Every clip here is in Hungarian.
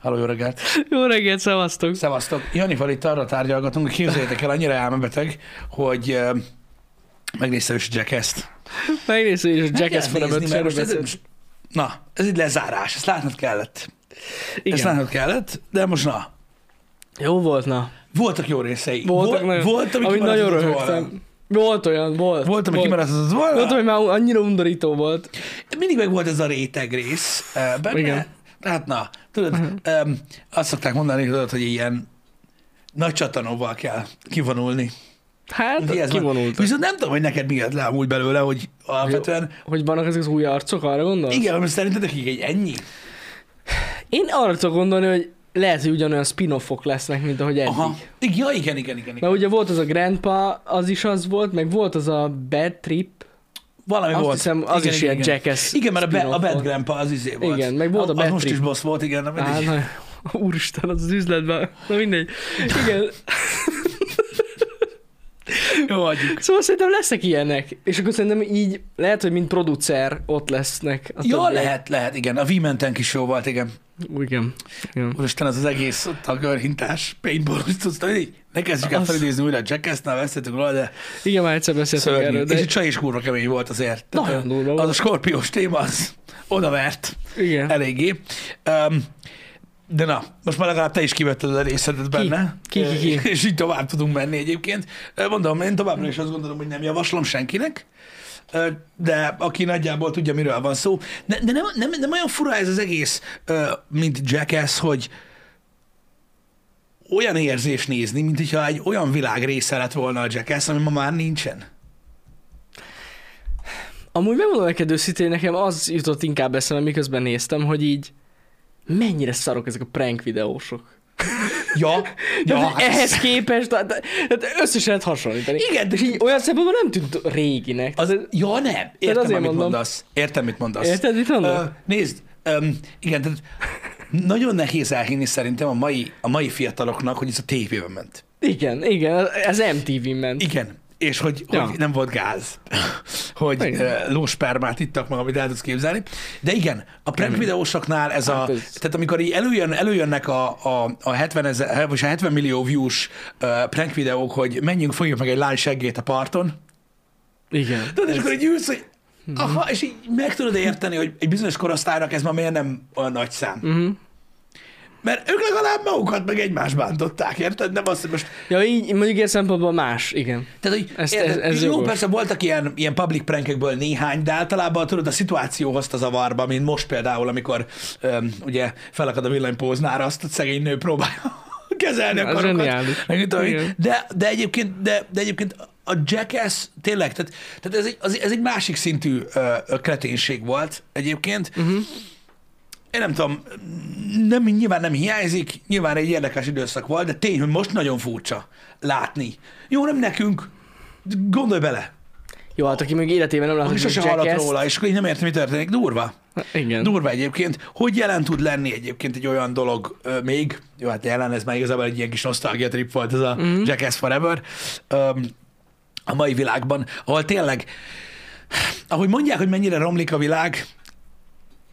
Halló, jó reggelt! Jó reggelt, szevasztok! Szevasztok! Janival itt arra tárgyalgatunk, hogy képzeljétek el, annyira elmebeteg, hogy uh, megnéztem is a Jackass-t. Megnézem, és a Jackass mert most ez, Na, ez egy lezárás, ezt látnod kellett. Igen. Ezt látnod kellett, de most na, Jó volt, na. voltak jó részei. Voltak volt, nagyon, volt, ami amit nagyon röhögtem. Volt olyan, volt. Volt, ami kimaradhatott volna. Volt, ami már annyira undorító volt. Mindig meg volt ez a réteg rész benne. Igen. Hát na, tudod, um, azt szokták mondani, tudod, hogy ilyen nagy csatanóval kell kivonulni. Hát, ez van. kivonultak. Viszont nem tudom, hogy neked mi jött le amúgy belőle, hogy alapvetően... Hogy vannak ezek az új arcok, arra gondolsz? Igen, mert szerinted nekik egy ennyi? Én arra tudok gondolni, hogy lehet, hogy ugyanolyan spin-offok lesznek, mint ahogy eddig. Aha. Ja, igen, igen, igen. igen. Mert ugye volt az a Grandpa, az is az volt, meg volt az a Bad Trip, Valami azt volt. hiszem, az is ilyen Jackass Igen, mert a, be, a Bad. Grandpa az izé volt. Igen, meg volt a az Bad most is boss volt, igen, nem Á, na, úristen, az az üzletben. Na mindegy. Igen. Jó, adjuk. Szóval szerintem lesznek ilyenek. És akkor szerintem így lehet, hogy mint producer ott lesznek. a Ja, többiek. lehet, lehet, igen. A V-Menten is jó volt, igen. Igen. Igen. Úristen, az az egész ott a görhintás, paintball, hogy ne kezdjük el felidézni újra a Jackass-nál, vesztettük róla, de Igen, már egyszer beszéltünk szörnyű. erről, És de egy csaj is kurva kemény volt azért. Tehát, Nagyon durva Az volt. a skorpiós téma, az odavert igen. eléggé. Um, de na, most már legalább te is kivetted a részedet benne. Ki, ki, ki? És így tovább tudunk menni egyébként. Mondom, én továbbra is azt gondolom, hogy nem javaslom senkinek, de aki nagyjából tudja, miről van szó. De, de nem, nem, nem olyan fura ez az egész, mint Jackass, hogy olyan érzés nézni, mint hogyha egy olyan világ része lett volna a Jackass, ami ma már nincsen. Amúgy megmondom neked őszintén, nekem az jutott inkább eszembe, miközben néztem, hogy így mennyire szarok ezek a prank videósok. Ja, Ja, hát ehhez képest, tehát, tehát össze se lehet hasonlítani. Igen, de így olyan szempontból nem tűnt réginek. Az, ja, nem. Értem, azért amit mondom. mondasz. Értem, mit mondasz. Érted, mit mondom? Ö, nézd, öm, igen, tehát nagyon nehéz elhinni szerintem a mai, a mai fiataloknak, hogy ez a tévében ment. Igen, igen, ez MTV-n ment. Igen. És hogy, Ja. hogy nem volt gáz, hogy Igen. ö, lóspermát ittak meg, amit el tudsz képzelni. De igen, a prank videósoknál ez a, Hát ez- tehát amikor így előjön, előjönnek a, a, a 70, ezer, vagy a 70 millió views uh, prank videók, hogy menjünk, fogjuk meg egy lány seggét a parton, Igen. Tudod, és akkor így ülsz, hogy Mhm. aha, és így meg tudod érteni, hogy egy bizonyos korosztálynak ez már miért nem olyan nagy szám. Uh-huh. Mert ők legalább magukat meg egymást bántották, érted? Nem azt, hogy most... Ja, így mondjuk ilyen szempontból más, igen. Tehát, hogy Ez- érted, ez- ez jó, jogos. persze voltak ilyen, ilyen public prankekből néhány, de általában tudod, a szituáció hozta zavarba, mint most például, amikor öm, ugye felakad a villanypóznára, azt a szegény nő próbálja kezelni a Ez karokat. Meg tudom. De, de, egyébként, de, de egyébként a Jackass tényleg, tehát, tehát ez, egy, az, ez egy másik szintű ö, kreténség volt egyébként. Uh-huh. Én nem tudom, nem, nyilván nem hiányzik, nyilván egy érdekes időszak volt, de tény, hogy most nagyon furcsa látni. Jó, nem nekünk, gondolj bele. Jó, hát aki még életében nem látott sose hallott róla, és akkor így nem értem, mi történik. Durva. Igen. Durva egyébként. Hogy jelen tud lenni egyébként egy olyan dolog ö, még, jó, hát jelen ez már igazából egy ilyen kis nostalgia trip volt, ez a Mhm. mm-hmm. Jackass Forever, öm, a mai világban, ahol tényleg, ahogy mondják, hogy mennyire romlik a világ,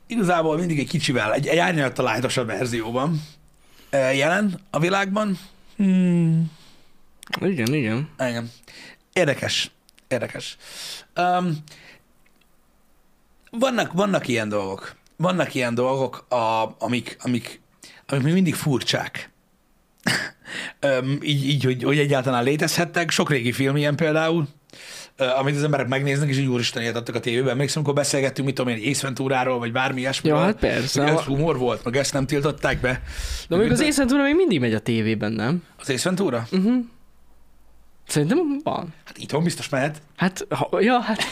igazából mindig egy kicsivel, egy, egy árnyalatalájtosabb verzióban ö, jelen a világban. Hmm. Igen, igen. Igen. Érdekes. Érdekes. Um, vannak, vannak ilyen dolgok. Vannak ilyen dolgok, a, amik, amik, amik még mindig furcsák. um, így, így hogy, hogy egyáltalán létezhettek. Sok régi film ilyen például, amit az emberek megnéznek, és így úristen adtak a tévében. Emlékszem, amikor beszélgettünk, mit tudom én, Ace Venturáról, vagy bármi ilyesmiről. Ja, hát persze. Hogy ez humor volt, meg ezt nem tiltották be. De mondjuk az Ace Ventura még mindig megy a tévében, nem? Az Ace Ventura? Uh-huh. Szerintem van. Hát itthon biztos mehet. Hát, ha, ja, hát...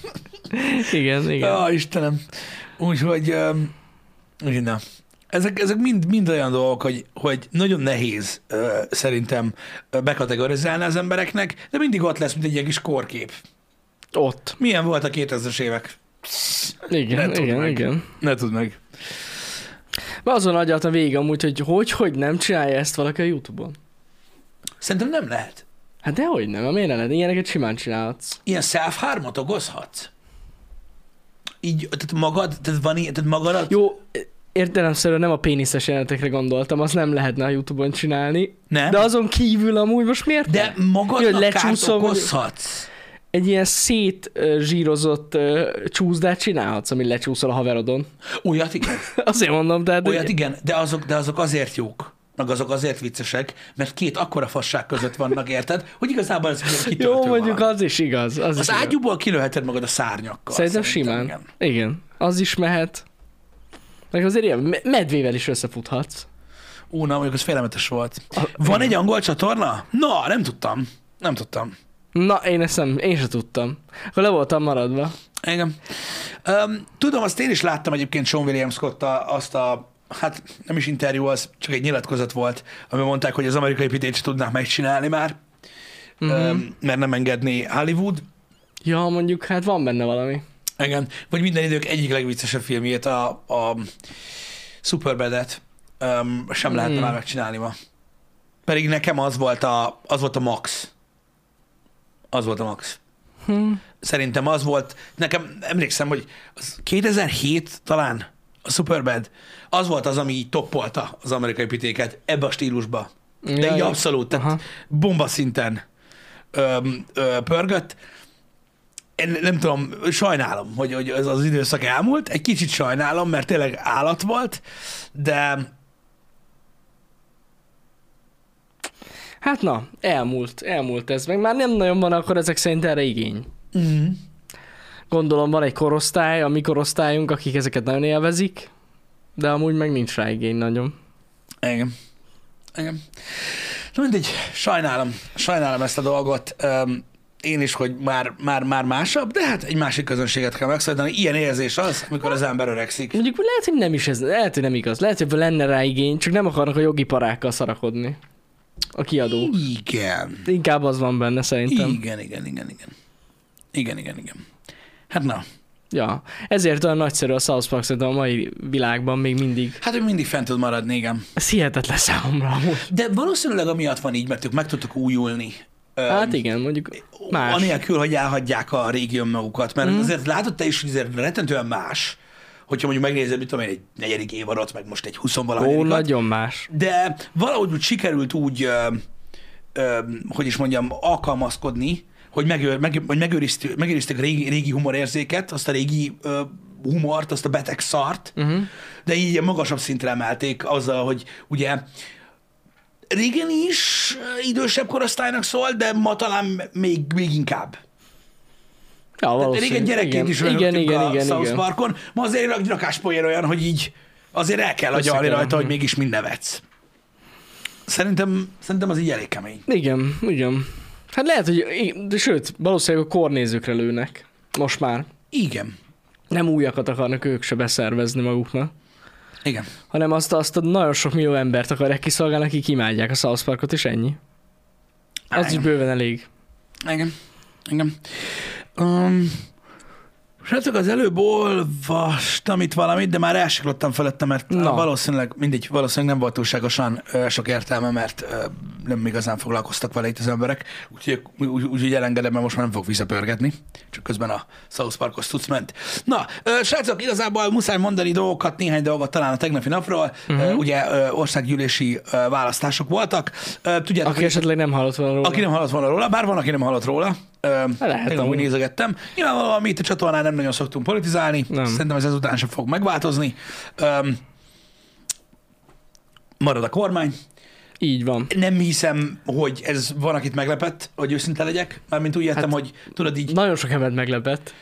igen, igen. Ja, Istenem. Úgyhogy, um, na. Ezek, ezek mind, mind olyan dolgok, hogy, hogy nagyon nehéz uh, szerintem uh, bekategorizálni az embereknek, de mindig ott lesz, mint egy ilyen kis korkép. Ott. Milyen volt a 2000-es évek? Igen, Ne igen, meg. igen. Ne tudd meg. Mert azon agyaltam végig amúgy, hogy hogy, hogy nem csinálja ezt valaki a Youtube-on. Szerintem nem lehet. Hát dehogy nem, miért ne lehet? Ilyeneket simán csinálhatsz. Ilyen self-harmot okozhatsz? Így, tehát magad, tehát van ilyen, tehát magadat? Jó, értelemszerűen nem a péniszes jelenetekre gondoltam, azt nem lehetne a Youtube-on csinálni. Nem? De azon kívül amúgy most miért De nem? magadnak lecsúszol, vagy- okozhatsz. Egy ilyen szétzsírozott csúszdát csinálhatsz, ami lecsúszol a haverodon. Olyat igen. Azért mondom, tehát... Olyat hogy- igen, de azok, de azok azért jók, meg azok azért viccesek, mert két akkora fasság között vannak, érted? Hogy igazából ez kitöltő Jó, mondjuk valami. az is igaz. Az, is Az igaz. ágyúból kilőheted magad a szárnyakkal. Szerintem simán. Igen. Igen. Az is mehet. Meg azért ilyen me- medvével is összefuthatsz. Ú, na, mondjuk az félelmetes volt. A- Van egy angol csatorna? Na, nem tudtam. Nem tudtam. Na, én ezt nem, én sem tudtam. Akkor le voltam maradva. Igen. Um, tudom, azt én is láttam egyébként Sean William scott azt a, hát nem is interjú, az csak egy nyilatkozat volt, amiben mondták, hogy az amerikai sem tudnák megcsinálni már, Mhm. mm-hmm. um, mert nem engedné Hollywood. Ja, mondjuk, hát van benne valami. Igen. Vagy minden idők egyik legviccesebb filmjét, a, a Superbad-et um, sem lehetne Mm. már megcsinálni ma. Pedig nekem az volt a, az volt a max. Az volt a max. Hm. Szerintem az volt, nekem emlékszem, hogy az 2007 talán a Superbad, az volt az, ami így toppolta az amerikai pitéket ebbe a stílusba. De Ja, így abszolút, tehát Aha. bomba szinten ö, ö, pörgött. Én nem tudom, sajnálom, hogy, hogy az, az időszak elmúlt. Egy kicsit sajnálom, mert tényleg állat volt, de Hát na, elmúlt, elmúlt ez. Meg már nem nagyon van akkor ezek szerint erre igény. mm, Gondolom van egy korosztály, a mi korosztályunk, akik ezeket nagyon élvezik, de amúgy meg nincs rá igény nagyon. Igen. Igen. Na mindegy, sajnálom, sajnálom ezt a dolgot. Öm, én is, hogy már, már, már másabb, de hát egy másik közönséget kell megszólítani. Ilyen érzés az, amikor az ember öregszik. Mondjuk lehet, hogy nem is ez, lehet, hogy nem igaz. Lehet, hogy lenne rá igény, csak nem akarnak a jogi parákkal szarakodni. A kiadók. Igen. Inkább az van benne szerintem. Igen, igen, igen, igen. Igen, igen, igen. Hát na, Ja, ezért olyan nagyszerű a South Park szerintem a mai világban még mindig. hát ő mindig fent tud maradni, igen. Ez hihetetlen számomra amúgy. De valószínűleg amiatt van így, mert ők meg tudtak újulni. Hát igen, mondjuk más. Anélkül, hogy elhagyják a régi önmagukat, mert mm. azért látod te is, hogy azért rettentően más, hogyha mondjuk megnézed, mit tudom én, egy negyedik évadot, meg most egy 20 Ó, nagyon más. De valahogy úgy sikerült úgy, ö, ö, hogy is mondjam, alkalmazkodni, hogy, megőr, meg, hogy megőriztük, megőriztük a régi, régi humorérzéket, azt a régi ö, humort, azt a beteg szart, Uh-huh. de így ilyen magasabb szintre emelték azzal, hogy ugye régen is ö, idősebb korosztálynak szól, de ma talán még, még inkább. Ja, régen gyerekként igen. is igen, igen, a igen, South igen. Parkon, ma azért egy rakáspoén olyan, hogy így azért el kell agyalni rajta, hogy mégis mind nevetsz. Szerintem, szerintem az így elég kemény. Igen, igen. Hát lehet, hogy, de sőt, valószínűleg a kornézőkre lőnek. Most már. Igen. Nem újakat akarnak ők se beszervezni maguknak, Igen. hanem azt, azt a nagyon sok millió embert akarják kiszolgálni, akik imádják a South Parkot, és ennyi. Az is Igen. bőven elég. Igen. Igen. Um, Srácok, az előbb olvastam itt valamit, de már elsiklottam felette, mert Na. Valószínűleg, mindegy, valószínűleg nem volt túlságosan sok értelme, mert nem igazán foglalkoztak vele itt az emberek, úgyhogy úgy, úgy, elengedem, mert most már nem fog visszapörgetni, csak közben a South Parkos tudsz ment. Na, srácok, igazából muszáj mondani dolgokat, néhány dolgot talán a tegnapi napról, uh-huh. ugye országgyűlési választások voltak. Tudjátok, Aki hogy- esetleg nem hallott volna róla. aki nem hallott volna róla, bár van, aki nem hallott róla. Tegnap úgy amúgy. nézegettem. Nyilvánvalóan mi itt a csatornán nem nagyon szoktunk politizálni. Nem. Szerintem ez ezután sem fog megváltozni. Öm, marad a kormány. Így van. Nem hiszem, hogy ez van, akit meglepett, hogy őszinte legyek. Mármint úgy értem, Hát- hogy tudod így, Nagyon sok embert meglepett.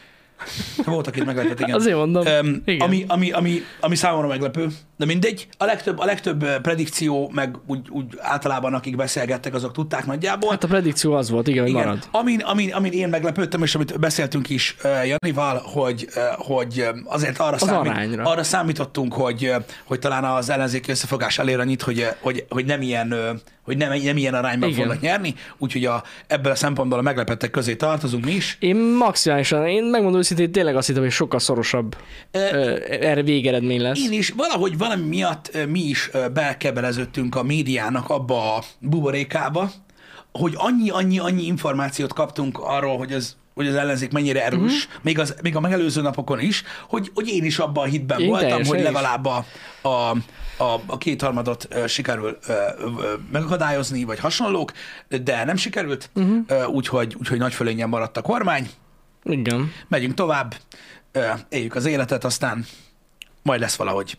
volt, akit meglepett, igen. Azért mondom. Öm, Igen. ami, ami, ami, ami számomra meglepő, de mindegy. A legtöbb, a legtöbb predikció, meg úgy, úgy általában akik beszélgettek, azok tudták nagyjából. Hát a predikció az volt, igen, Igen. marad. Amin, amin, amin én meglepődtem, és amit beszéltünk is uh, Janival, hogy, uh, hogy azért arra, Az számít, arányra. arra számítottunk, hogy, hogy talán az ellenzéki összefogás elér annyit, hogy, hogy, hogy nem ilyen hogy nem, nem ilyen arányban Igen. fognak nyerni, úgyhogy a, ebből a szempontból a meglepettek közé tartozunk mi is. Én maximálisan, én megmondom őszintén, tényleg azt hittem, hogy sokkal szorosabb ö, erre végeredmény lesz. Én is valahogy valami miatt mi is belkebeleződtünk a médiának abba a buborékába, hogy annyi, annyi, annyi információt kaptunk arról, hogy ez hogy az ellenzék mennyire erős, uh-huh. még, az, még a megelőző napokon is, hogy, hogy én is abban a hitben Én voltam, hogy legalább a, a, a, a kétharmadot ö, sikerül ö, megakadályozni, vagy hasonlók, de nem sikerült, uh-huh. úgyhogy, úgyhogy nagy fölényen maradt a kormány. Igen. Megyünk tovább, éljük az életet, aztán majd lesz valahogy.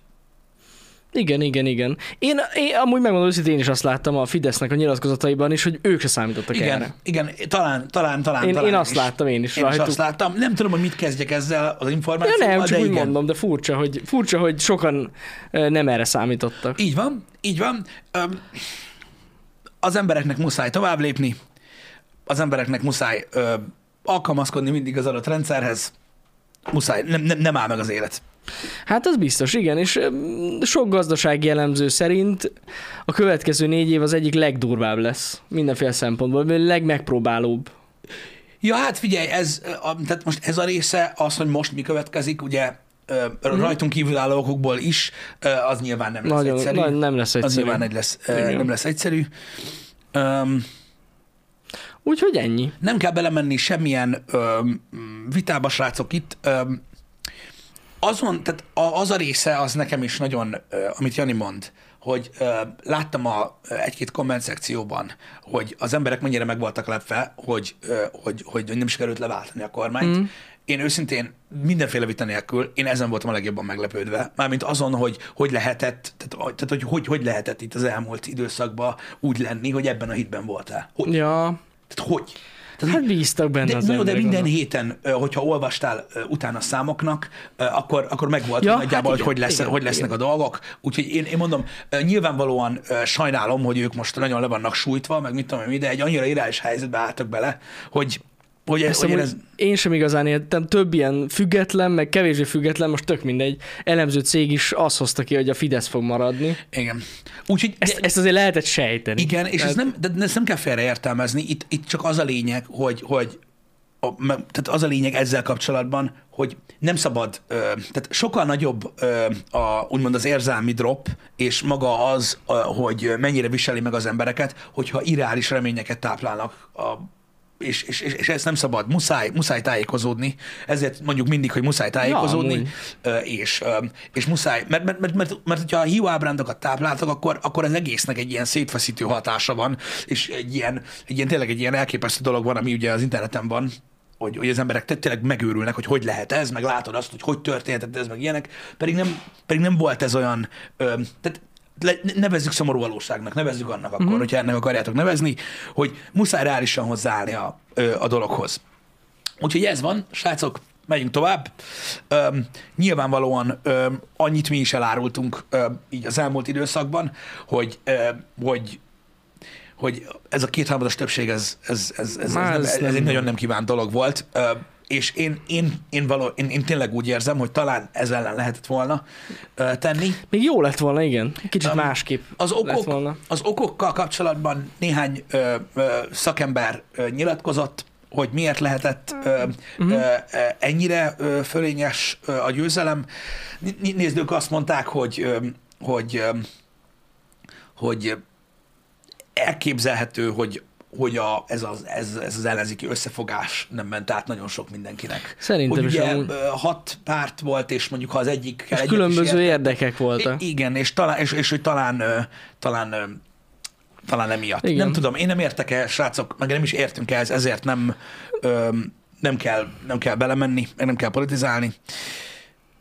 Igen, igen, igen. Én, én amúgy megmondom őszintén, én is azt láttam a Fidesznek a nyilatkozataiban is, hogy ők se számítottak Igen, erre. igen, talán, talán, talán. Én, talán én azt is. láttam én is Én is rajtuk. azt láttam. Nem tudom, hogy mit kezdjek ezzel az információval, nem, csak de úgy igen. mondom, de furcsa, hogy, furcsa, hogy sokan nem erre számítottak. Így van, így van. Az embereknek muszáj tovább lépni, az embereknek muszáj alkalmazkodni mindig az adott rendszerhez, muszáj, nem, nem, nem áll meg az élet. Hát az biztos, igen, és sok gazdasági jellemző szerint a következő négy év az egyik legdurvább lesz mindenféle szempontból, vagy legmegpróbálóbb. Ja, hát figyelj, ez, a, tehát most ez a része, az, hogy most mi következik, ugye ö, rajtunk kívülálló okokból is, az nyilván nem lesz Nagyon, egyszerű. nagyon nem lesz az egyszerű. nyilván egy lesz, Igen. nem lesz egyszerű. Um, Úgyhogy ennyi. nem kell belemenni semmilyen öm, vitába, srácok itt. Öm, azon, tehát az a része, az nekem is nagyon, amit Jani mond, hogy ö, láttam a egy-két komment szekcióban, hogy az emberek mennyire meg voltak lepve, hogy, ö, hogy, hogy, hogy nem sikerült leváltani a kormányt. Mm. Én őszintén mindenféle vita nélkül, én ezen voltam a legjobban meglepődve. Mármint azon, hogy hogy lehetett, tehát, tehát hogy, hogy hogy lehetett itt az elmúlt időszakban úgy lenni, hogy ebben a hitben voltál. Hogy? Ja, Tehát hogy? Tehát, hát bíztak benne de, az jó, de minden gondolom. héten, hogyha olvastál utána számoknak, akkor, akkor megvolt Ja, nagyjából, hát hogy hogy, lesz, igen, hogy lesznek igen. a dolgok. Úgyhogy én, én mondom, nyilvánvalóan sajnálom, hogy ők most nagyon le vannak sújtva, meg mit tudom én, de egy annyira irányos helyzetbe álltak bele, hogy, hogy, ez, Ezt amúgy ez, Én sem igazán értem, több ilyen független, meg kevésbé független, most tök mindegy, elemző cég is azt hozta ki, hogy a Fidesz fog maradni. igen. Úgyhogy, Ezt, de- ezt azért lehetett sejteni. Igen, és ez Tehát- nem, de ezt nem kell félreértelmezni, itt, itt csak az a lényeg, hogy, hogy a, tehát az a lényeg ezzel kapcsolatban, hogy nem szabad, ö, tehát sokkal nagyobb ö, a, úgymond az érzelmi drop, és maga az, ö, hogy mennyire viseli meg az embereket, hogyha irreális reményeket táplálnak a és, és, és, és ezt nem szabad, muszáj, muszáj tájékozódni, ezért mondjuk mindig, hogy muszáj tájékozódni, ö, és, és muszáj, mert, mert, mert, mert, mert hogyha a hiú ábrándokat tápláltak, akkor, akkor az egésznek egy ilyen szétfeszítő hatása van, és egy ilyen, egy ilyen tényleg egy ilyen elképesztő dolog van, ami ugye az interneten van, hogy, hogy az emberek tényleg megőrülnek, hogy hogy lehet ez, meg látod azt, hogy hogy történhetett ez, meg ilyenek, pedig nem, pedig nem volt ez olyan, ö, tehát nevezzük szomorú valóságnak, nevezzük annak akkor, mm. hogyha ennek akarjátok nevezni, hogy muszáj reálisan hozzáállni a, a dologhoz. Úgyhogy ez van, srácok, megyünk tovább. Öm, nyilvánvalóan öm, annyit mi is elárultunk öm, így az elmúlt időszakban, hogy, öm, hogy hogy ez a kétharmados többség, ez, ez, ez, ez, ez, nem, ez ez, nem- egy nagyon nem kívánt dolog volt, Öm, és én, én, én, való, én, én tényleg úgy érzem, hogy talán ez ellen lehetett volna ö, tenni. Még jó lett volna, igen. Kicsit Um, másképp Az, lett okok, volna. az okokkal kapcsolatban néhány ö, ö, szakember ö, nyilatkozott, hogy miért lehetett ö, Mhm. ö, ennyire ö, fölényes ö, a győzelem. Nézd, ők azt mondták, hogy, ö, hogy, ö, hogy elképzelhető, hogy hogy a, ez, az, ez, ez az ellenzéki összefogás nem ment át nagyon sok mindenkinek. Szerintem hogy is ugye amúgy. ö, hat párt volt, és mondjuk ha az egyik És különböző érdekek voltak. Igen, és, talán, és, és hogy talán, talán, talán emiatt. Igen. Nem tudom, én nem értek el, srácok, meg nem is értünk ehhez, ezért nem, nem, kell, nem kell belemenni, meg nem kell politizálni.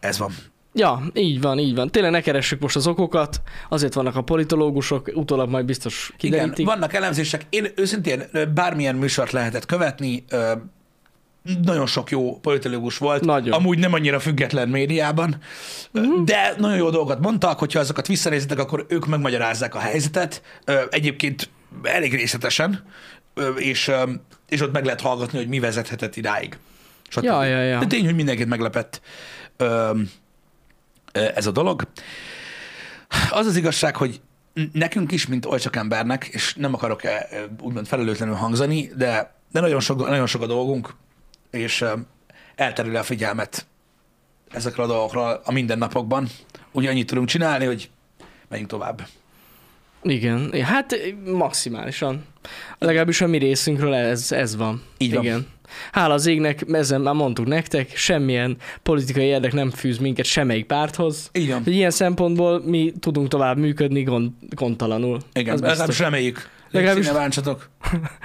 Ez van. Ja, így van, így van. Tényleg ne keressük most az okokat, azért vannak a politológusok, utólag majd biztos Igen, kiderítik. vannak elemzések. Én őszintén bármilyen műsort lehetett követni, nagyon sok jó politológus volt, Nagyon. Mhm. amúgy nem annyira független médiában, uh-huh. de nagyon jó dolgokat mondtak, hogyha azokat visszanézitek, akkor ők megmagyarázzák a helyzetet, egyébként elég részletesen, és, és ott meg lehet hallgatni, hogy mi vezethetett idáig. Stb. Ja, ja, ja. De tény, hogy mindenkit meglepett ez a dolog. Az az igazság, hogy nekünk is, mint oly csak embernek, és nem akarok eh, úgymond felelőtlenül hangzani, de, de nagyon, sok, nagyon sok a dolgunk, és elterül a figyelmet ezekre a dolgokra a mindennapokban. Úgy annyit tudunk csinálni, hogy menjünk tovább. Igen, hát maximálisan. Legalábbis a mi részünkről ez, ez van. Így van. Igen. Hála az égnek, ezen már mondtuk nektek, semmilyen politikai érdek nem fűz minket semmelyik párthoz. Hogy ilyen szempontból mi tudunk tovább működni gond, gondtalanul. Igen, legalábbis biztos. reméljük. Legalábbis-. Ne bántsatok.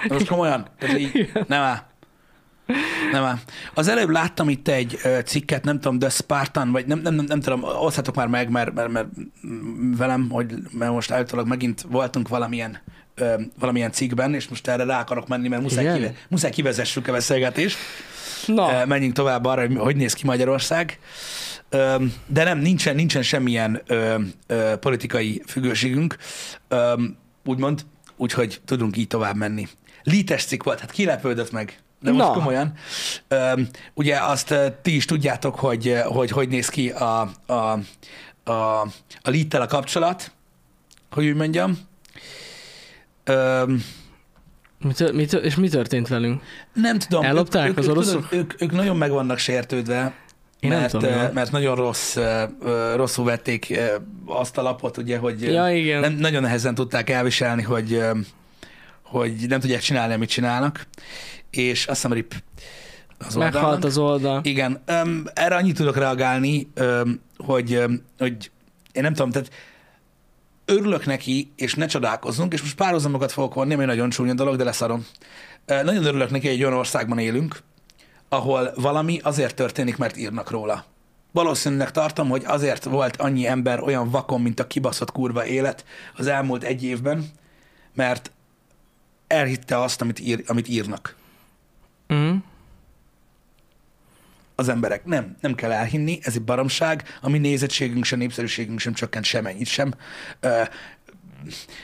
Most komolyan. Tehát így, nem áll. Nem. Az előbb láttam itt egy cikket, nem tudom, The Spartan, vagy nem, nem, nem, nem tudom, oszthatok már meg, mert, mert, mert mm, velem, hogy mert most állítólag megint voltunk valamilyen ö, valamilyen cikkben, és most erre rá akarok menni, mert muszáj, Igen? kive, muszáj kivezessük a beszélgetést. Na, menjünk tovább arra, hogy hogy néz ki Magyarország. De nem, nincsen, nincsen semmilyen ö, ö, politikai függőségünk, ö, úgymond, úgyhogy tudunk így tovább menni. Lítes cikk volt, hát kilepődött meg. De most Na. komolyan. Ö, ugye azt ti is tudjátok, hogy hogy, hogy néz ki a, a, a, a lead a kapcsolat, hogy úgy mondjam. Ö, mi tör, mi tör, és mi történt velünk? nem tudom. Ellopták ők, az ők, oroszok? tudod, ők, ők nagyon meg vannak sértődve, Én mert, tudom, ja. mert nagyon rossz, rosszul vették azt a lapot, ugye, hogy Ja, igen. nem, nagyon nehezen tudták elviselni, hogy, hogy nem tudják csinálni, amit csinálnak, és azt hiszem rip az Meghalt oldalnak. az oldal. Igen, öm, erre annyit tudok reagálni, öm, hogy, öm, hogy én nem tudom, tehát örülök neki, és ne csodálkozzunk, és most párhuzamokat fogok vonni, ami nagyon csúnya dolog, de leszarom. Ö, Nagyon örülök neki, hogy egy olyan országban élünk, ahol valami azért történik, mert írnak róla. Valószínűleg tartom, hogy azért volt annyi ember olyan vakon, mint a kibaszott kurva élet az elmúlt egy évben, mert elhitte azt, amit, ír, amit írnak Mm. az emberek. Nem, nem kell elhinni, ez egy baromság, a mi nézettségünk sem, népszerűségünk sem csökkent semennyit sem. Ö,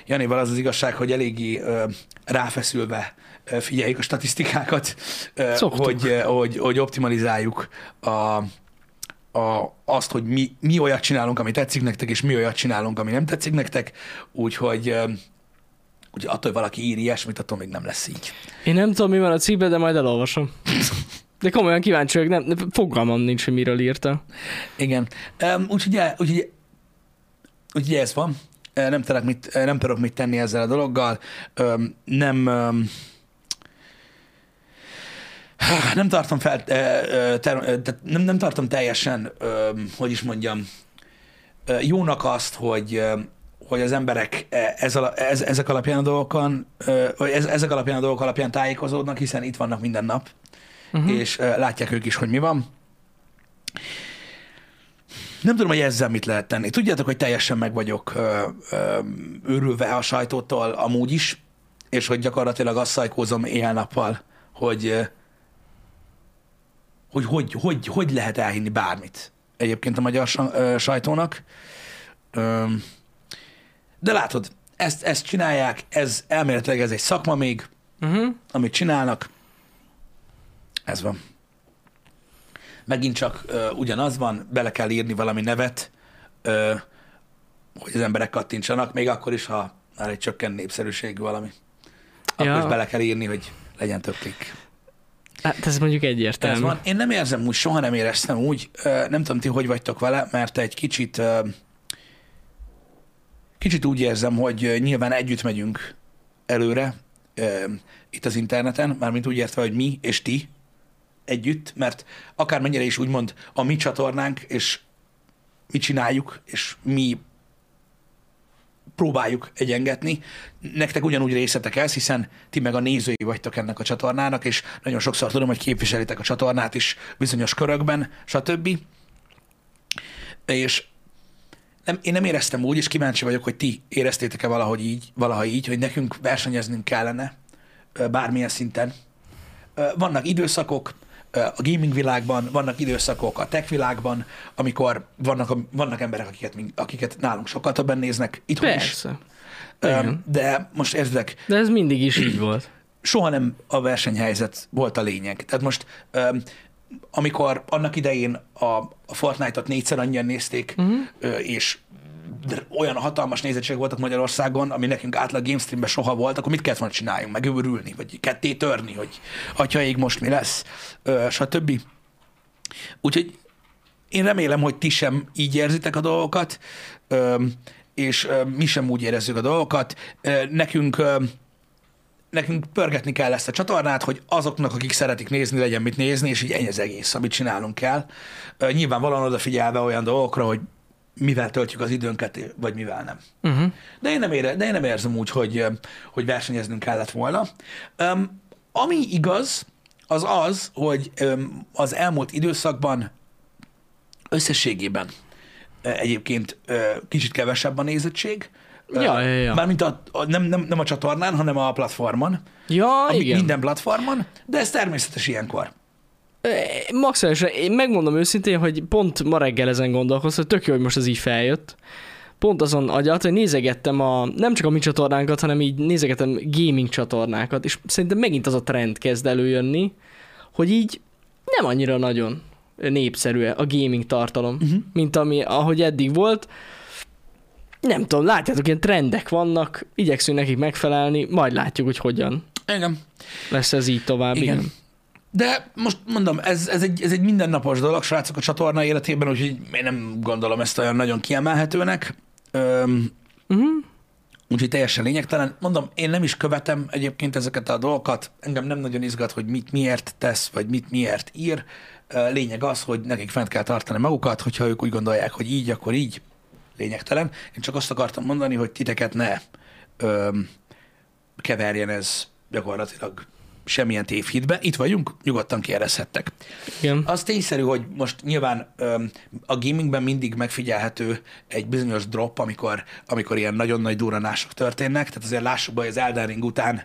Janival az az igazság, hogy eléggé ö, ráfeszülve ö, figyeljük a statisztikákat, ö, Szoktuk. hogy, ö, hogy, hogy optimalizáljuk a, a, azt, hogy mi, mi olyat csinálunk, ami tetszik nektek, és mi olyat csinálunk, ami nem tetszik nektek, úgyhogy Ugye attól, hogy valaki ír ilyesmit, attól még nem lesz így. Én nem tudom, mi van a cikkben, de majd elolvasom. De komolyan kíváncsi vagyok, nem, nem- fogalmam nincs, hogy miről írta. Igen. Um, úgyhogy, úgyhogy, úgyhogy ez van. Nem tudok, mit, nem tudok mit tenni ezzel a dologgal. Um, nem, um, nem tartom fel, ö, ö, ter, tehát nem, nem tartom teljesen, hogy is mondjam, jónak azt, hogy, hogy az emberek e- ez, ala- ez, ezek alapján a dolgokon, ö, vagy ez, ezek alapján a dolgok alapján tájékozódnak, hiszen itt vannak minden nap, Uh-huh. és látják ők is, hogy mi van. Nem tudom, hogy ezzel mit lehet tenni. Tudjátok, hogy teljesen meg vagyok ö, ö, őrülve a sajtótól amúgy is, és hogy gyakorlatilag azt szajkózom éjjel-nappal, hogy, hogy, hogy, hogy hogy lehet elhinni bármit egyébként a magyar sajtónak. Ö, de látod, ezt, ezt csinálják, ez elméletileg ez egy szakma még, Uh-huh. amit csinálnak. Ez van. Megint csak ö, ugyanaz van, bele kell írni valami nevet, ö, hogy az emberek kattintsanak, még akkor is, ha már egy csökkent népszerűségű valami. Akkor Ja. is bele kell írni, hogy legyen több klik. Hát ez mondjuk egyértelmű. Ez van. Én nem érzem úgy, soha nem éreztem úgy, nem tudom ti, hogy vagytok vele, mert egy kicsit kicsit úgy érzem, hogy nyilván együtt megyünk előre itt az interneten, mármint úgy értve, hogy mi és ti együtt, mert akármennyire is úgymond a mi csatornánk, és mi csináljuk, és mi próbáljuk egyengetni. Nektek ugyanúgy részletek ez, hiszen ti meg a nézői vagytok ennek a csatornának, és nagyon sokszor tudom, hogy képviselitek a csatornát is bizonyos körökben, stb. És nem, én nem éreztem úgy, és kíváncsi vagyok, hogy ti éreztétek-e valahogy így, valaha így, hogy nekünk versenyeznünk kellene bármilyen szinten. Vannak időszakok a gaming világban, vannak időszakok a tech világban, amikor vannak, vannak emberek, akiket, akiket nálunk sokkal többen néznek, itthon is. Persze. Ö, Igen. De most érted, De ez mindig is így volt. soha nem a versenyhelyzet volt a lényeg. Tehát most, amikor annak idején a, a Fortnite-ot négyszer annyian nézték, uh-huh. és olyan hatalmas nézettség voltak Magyarországon, ami nekünk átlag GameStreamben soha volt, akkor mit kellett volna csináljunk? Megőrülni, vagy ketté törni, hogy atyaig most mi lesz, stb. Úgyhogy én remélem, hogy ti sem így érzitek a dolgokat, és mi sem úgy érezzük a dolgokat. Nekünk nekünk pörgetni kell ezt a csatornát, hogy azoknak, akik szeretik nézni, legyen mit nézni, és így ennyi az egész, amit csinálunk kell. Nyilvánvalóan odafigyelve olyan dolgokra, hogy mivel töltjük az időnket, vagy mivel nem. Uh-huh. De én nem, ére, de én nem érzem úgy, hogy, hogy versenyeznünk kellett volna. Um, ami igaz, az az, hogy um, az elmúlt időszakban összességében egyébként kicsit kevesebb a nézettség. Ja, ja, ja. Mármint a, a, nem, nem, nem a csatornán, hanem a platformon. Ja, Ami igen. minden platformon, de ez természetes ilyenkor. Maximálisan, én megmondom őszintén, hogy pont ma reggel ezen gondolkoztam, hogy tök jó, hogy most ez így feljött. Pont azon agyat, hogy nézegettem a, nem csak a mi csatornánkat, hanem így nézegettem gaming csatornákat, és szerintem megint az a trend kezd előjönni, hogy így nem annyira nagyon népszerű a gaming tartalom, uh-huh. mint ami, ahogy eddig volt. Nem tudom, látjátok, ilyen trendek vannak, igyekszünk nekik megfelelni, majd látjuk, hogy hogyan Igen. lesz ez így tovább. Igen. Igen. De most mondom, ez, ez, egy, ez egy mindennapos dolog, srácok, a csatorna életében, úgyhogy én nem gondolom ezt olyan nagyon kiemelhetőnek. Öm, Uh-huh. úgyhogy teljesen lényegtelen. Mondom, én nem is követem egyébként ezeket a dolgokat. Engem nem nagyon izgat, hogy mit miért tesz, vagy mit miért ír. Lényeg az, hogy nekik fent kell tartani magukat, hogyha ők úgy gondolják, hogy így, akkor így. Lényegtelen. Én csak azt akartam mondani, hogy titeket ne öm, keverjen ez gyakorlatilag semmilyen tévhitbe. Itt vagyunk, nyugodtan kérdezhettek. Igen. Az tényszerű, hogy most nyilván öm, a gamingben mindig megfigyelhető egy bizonyos drop, amikor, amikor ilyen nagyon nagy duranások történnek, tehát azért lássuk be, hogy az Elden Ring után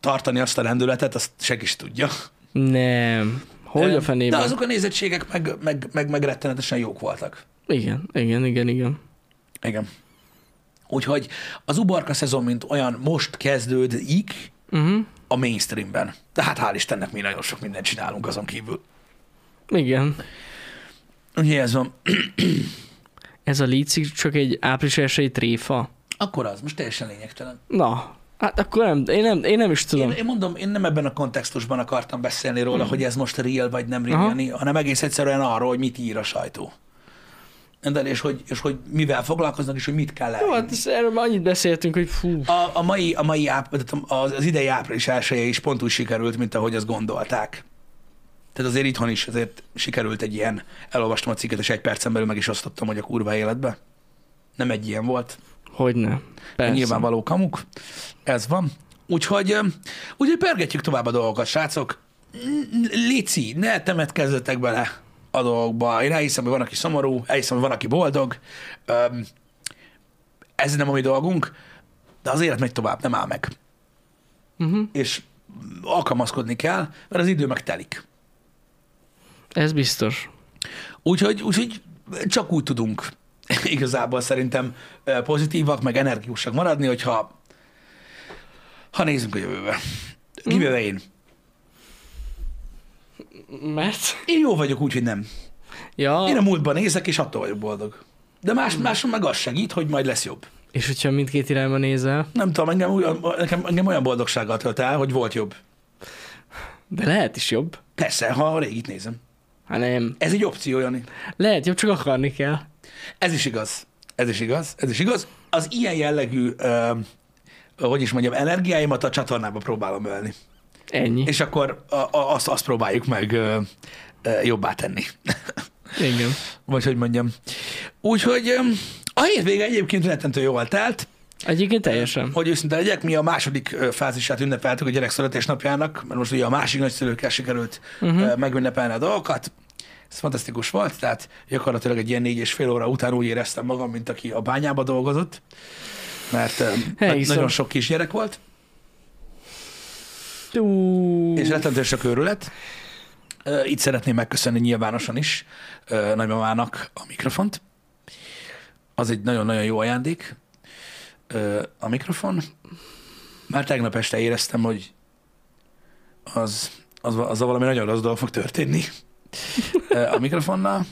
tartani azt a lendületet, azt senki is tudja. Nem. Hogy a fenében? De azok a nézettségek meg, meg, meg, meg rettenetesen jók voltak. Igen, igen, igen, igen. Igen. Úgyhogy az uborka szezon, mint olyan most kezdődik Uh-huh. a mainstreamben. De hát hál' Istennek mi nagyon sok mindent csinálunk azon kívül. Igen. Úgyhogy ez van. Ez a lícik csak egy április elsői tréfa. Akkor az, most teljesen lényegtelen. Na, hát akkor nem, én nem, én nem is tudom. Én, én mondom, én nem ebben a kontextusban akartam beszélni róla, hogy ez most real vagy nem real, Aha. Hanem egész egyszerűen arról, hogy mit ír a sajtó. De, és hogy, és hogy mivel foglalkoznak, és hogy mit kell Jó, elhinni. hát erről már annyit beszéltünk, hogy fú. A, a mai, a mai áp, az, az idei április elsője is pont úgy sikerült, mint ahogy azt gondolták. Tehát azért itthon is azért sikerült egy ilyen, elolvastam a cikket, és egy percen belül meg is osztottam, hogy a kurva életbe. Nem egy ilyen volt. Hogyne. Persze. Nyilvánvaló kamuk. Ez van. Úgyhogy, úgyhogy pergetjük tovább a dolgokat, srácok. Lici, ne temetkezzetek bele a dolgokba. Én elhiszem, hogy van, aki szomorú, elhiszem, hogy van, aki boldog. Öm, Ez nem a mi dolgunk, de az élet megy tovább, nem áll meg. Uh-huh. És alkalmazkodni kell, mert az idő meg telik. Ez biztos. Úgyhogy, úgyhogy csak úgy tudunk igazából szerintem pozitívak, meg energikusak maradni, hogyha ha nézzünk a jövőbe. Kivéve én. Mert? Én jó vagyok úgy, hogy nem. Ja, Én a múltban nézek, és attól vagyok boldog. De más, máson meg az segít, hogy majd lesz jobb. és hogyha mindkét irányba nézel, Nem tudom, engem olyan, nekem, engem olyan boldogsággal tölt el, hogy volt jobb. de lehet is jobb. Persze, ha a régit nézem. Hát nem. Ez egy opció, Jani. Lehet jobb, csak akarni kell. Ez is igaz. Ez is igaz. Ez is igaz. Az ilyen jellegű, ö, hogy is mondjam, energiáimat a csatornába próbálom ölni. Ennyi. És akkor a, a, azt, azt próbáljuk meg ö, ö, jobbá tenni. Igen. Vagy hogy mondjam. Úgyhogy ö, a hétvége egyébként rettentő jól telt. Egyébként teljesen. Hogy őszinte legyek, mi a második fázisát ünnepeltük a gyerek születésnapjának, mert most ugye a másik nagyszülőkkel sikerült uh-huh. megünnepelni a dolgokat. Ez fantasztikus volt, tehát gyakorlatilag egy ilyen négy és fél óra után úgy éreztem magam, mint aki a bányába dolgozott, mert Hey, nagyon sok kisgyerek volt, Ú, és rettentő sok őrület. Ö, Itt szeretném megköszönni nyilvánosan is nagymamának a mikrofont. Az egy nagyon-nagyon jó ajándék, a mikrofon. Már tegnap este éreztem, hogy az, az, az valami nagyon rossz dolog fog történni a mikrofonnal.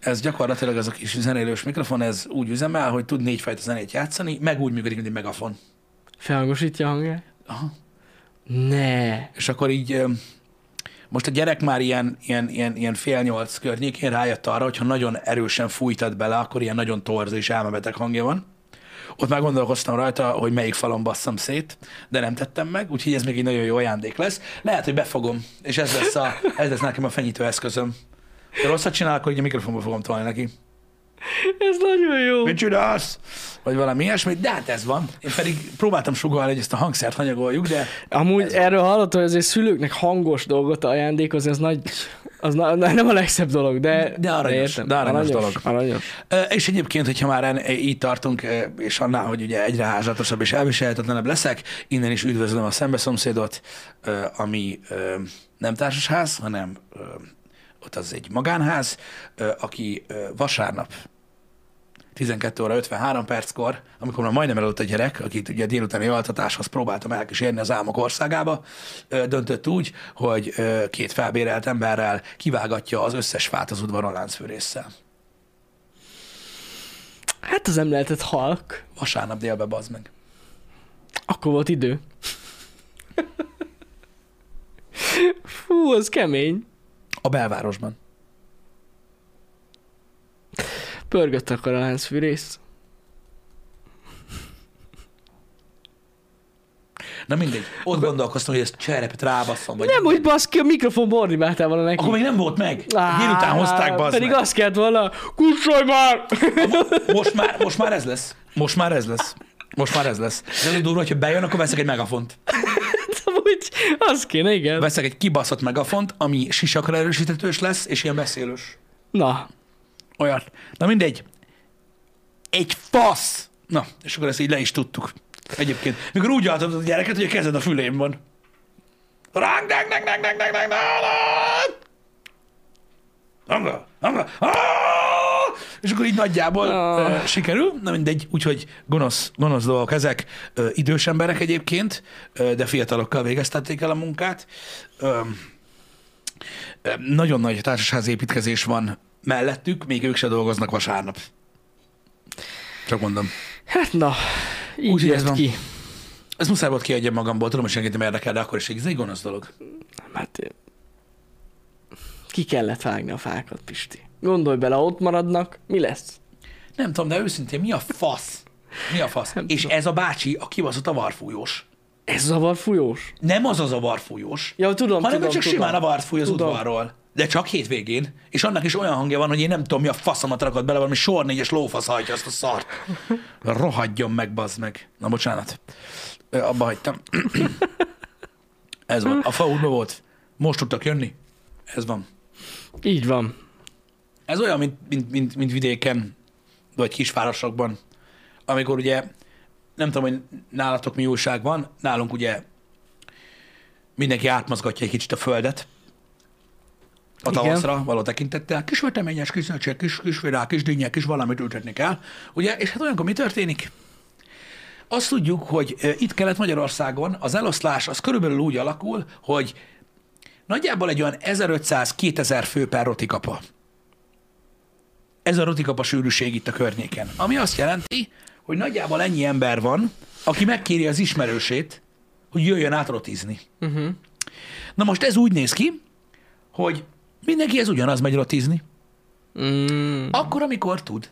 Ez gyakorlatilag az a kis zenélős mikrofon, ez úgy üzemel, hogy tud négyfajta zenét játszani, meg úgy működik, mint egy megafon. felhangosítja a hangját? Aha. Ne. És akkor így, most a gyerek már ilyen, ilyen, ilyen, ilyen fél nyolc környékén rájött arra, hogyha nagyon erősen fújtad bele, akkor ilyen nagyon torz és elmebeteg hangja van. Ott már gondolkoztam rajta, hogy melyik falon basszam szét, de nem tettem meg, úgyhogy ez még egy nagyon jó ajándék lesz. Lehet, hogy befogom, és ez lesz, a, ez lesz nekem a fenyítő eszközöm. Ha rosszat csinálok, hogy a mikrofonba fogom tolni neki. Ez nagyon jó. Mit csinálsz? Vagy valami ilyesmi, de hát ez van. Én pedig próbáltam sugalni, hogy ezt a hangszert hanyagoljuk, de Amúgy ez erről hallottam, hogy azért szülőknek hangos dolgot ajándékozni, az nagy, az na, na, nem a legszebb dolog, de, De aranyos, értem. de aranyos dolog. Aranyos. És egyébként, hogyha már így tartunk, és annál, hogy ugye egyre házatosabb és elviselhetetlenebb leszek, innen is üdvözlöm a szembeszomszédot, ami nem társasház, hanem ott az egy magánház, aki vasárnap 12 óra 53 perckor, amikor már majdnem előtt a gyerek, akit ugye délutáni altatáshoz próbáltam elkísérni az álmok országába, döntött úgy, hogy két felbérelt emberrel kivágatja az összes fát az udvaron láncfűrésszel. Hát az nem lehetett halk. Vasárnap délbe bazd meg. Akkor volt idő. Fú, az kemény. A belvárosban. Pörgött akkor a láncfűrész. Na mindegy. Ott gondolkoztam, hogy ezt cserepet rábasszom, vagy Nem, hogy baszki, a mikrofon ordibáltál volna neki. Akkor még nem volt meg. Délután hozták, bazd Pedig meg. azt kellett volna, kussolj már! Most már, most már ez lesz. Most már ez lesz. Most már ez lesz. Ez az durva, hogyha bejön, akkor veszek egy megafont. Amúgy az kéne, igen. Veszek egy kibaszott megafont, ami sisakra erősítetős lesz, és ilyen beszélős. Na, Olyat. Na mindegy. Egy fasz! Na, és akkor ezt így le is tudtuk. Egyébként. Mikor úgy altatod a gyereket, hogy a kezed a fülén van. Ráng, dang, dang, dang, dang, dang, dang, dang. Hanga, hanga, ah! És akkor így nagyjából Ah. uh, sikerül. Na mindegy, úgyhogy gonosz, gonosz dolgok ezek. Uh, idős emberek egyébként, uh, de fiatalokkal végeztették el a munkát. Um, nagyon nagy társasházi építkezés van mellettük, még ők se dolgoznak vasárnap. Csak mondom. hát na, így Úgy, ez van. ki. Ez muszáj volt kiadjam magamból, tudom, hogy senkit nem érdekel, de akkor is ez egy gonosz dolog. Hát ki kellett vágni a fákat, Pisti. Gondolj bele, ott maradnak, mi lesz? Nem tudom, de őszintén mi a fasz? Mi a fasz? Nem És tudom. ez a bácsi a kibaszott a varfújós. Ez zavar fújós? Nem az az a varfújós, Ja, tudom, hanem tudom, csak tudom. simán a vart fúj az Tudom. udvarról. De csak hétvégén. És annak is olyan hangja van, hogy én nem tudom, mi a faszomat rakott bele, valami sor négyes lófasz hajtja azt a szart. Rohadjon meg, bazd meg. Na, bocsánat. Ö, Abba hagytam. Ez van. A fa volt. Most tudtak jönni. Ez van. Így van. Ez olyan, mint, mint, mint, mint vidéken, vagy kisvárosokban, amikor ugye, nem tudom, hogy nálatok mi újság van, nálunk ugye mindenki átmozgatja egy kicsit a földet, a Igen. tavaszra való tekintettel. Kis veteményes, kis zöldség, kis, kis virág, kis dinnyek, kis valamit ültetni kell. Ugye, és hát olyankor mi történik? Azt tudjuk, hogy ö, itt Kelet-Magyarországon az eloszlás az körülbelül úgy alakul, hogy nagyjából egy olyan 1500-2000 fő per rotikapa. Ez a rotikapa sűrűség itt a környéken. Ami azt jelenti, hogy nagyjából ennyi ember van, aki megkéri az ismerősét, hogy jöjjön át rotizni. Uh-huh. Na most ez úgy néz ki, hogy mindenki ez ugyanaz megy rotizni. Mm, Akkor, amikor tud.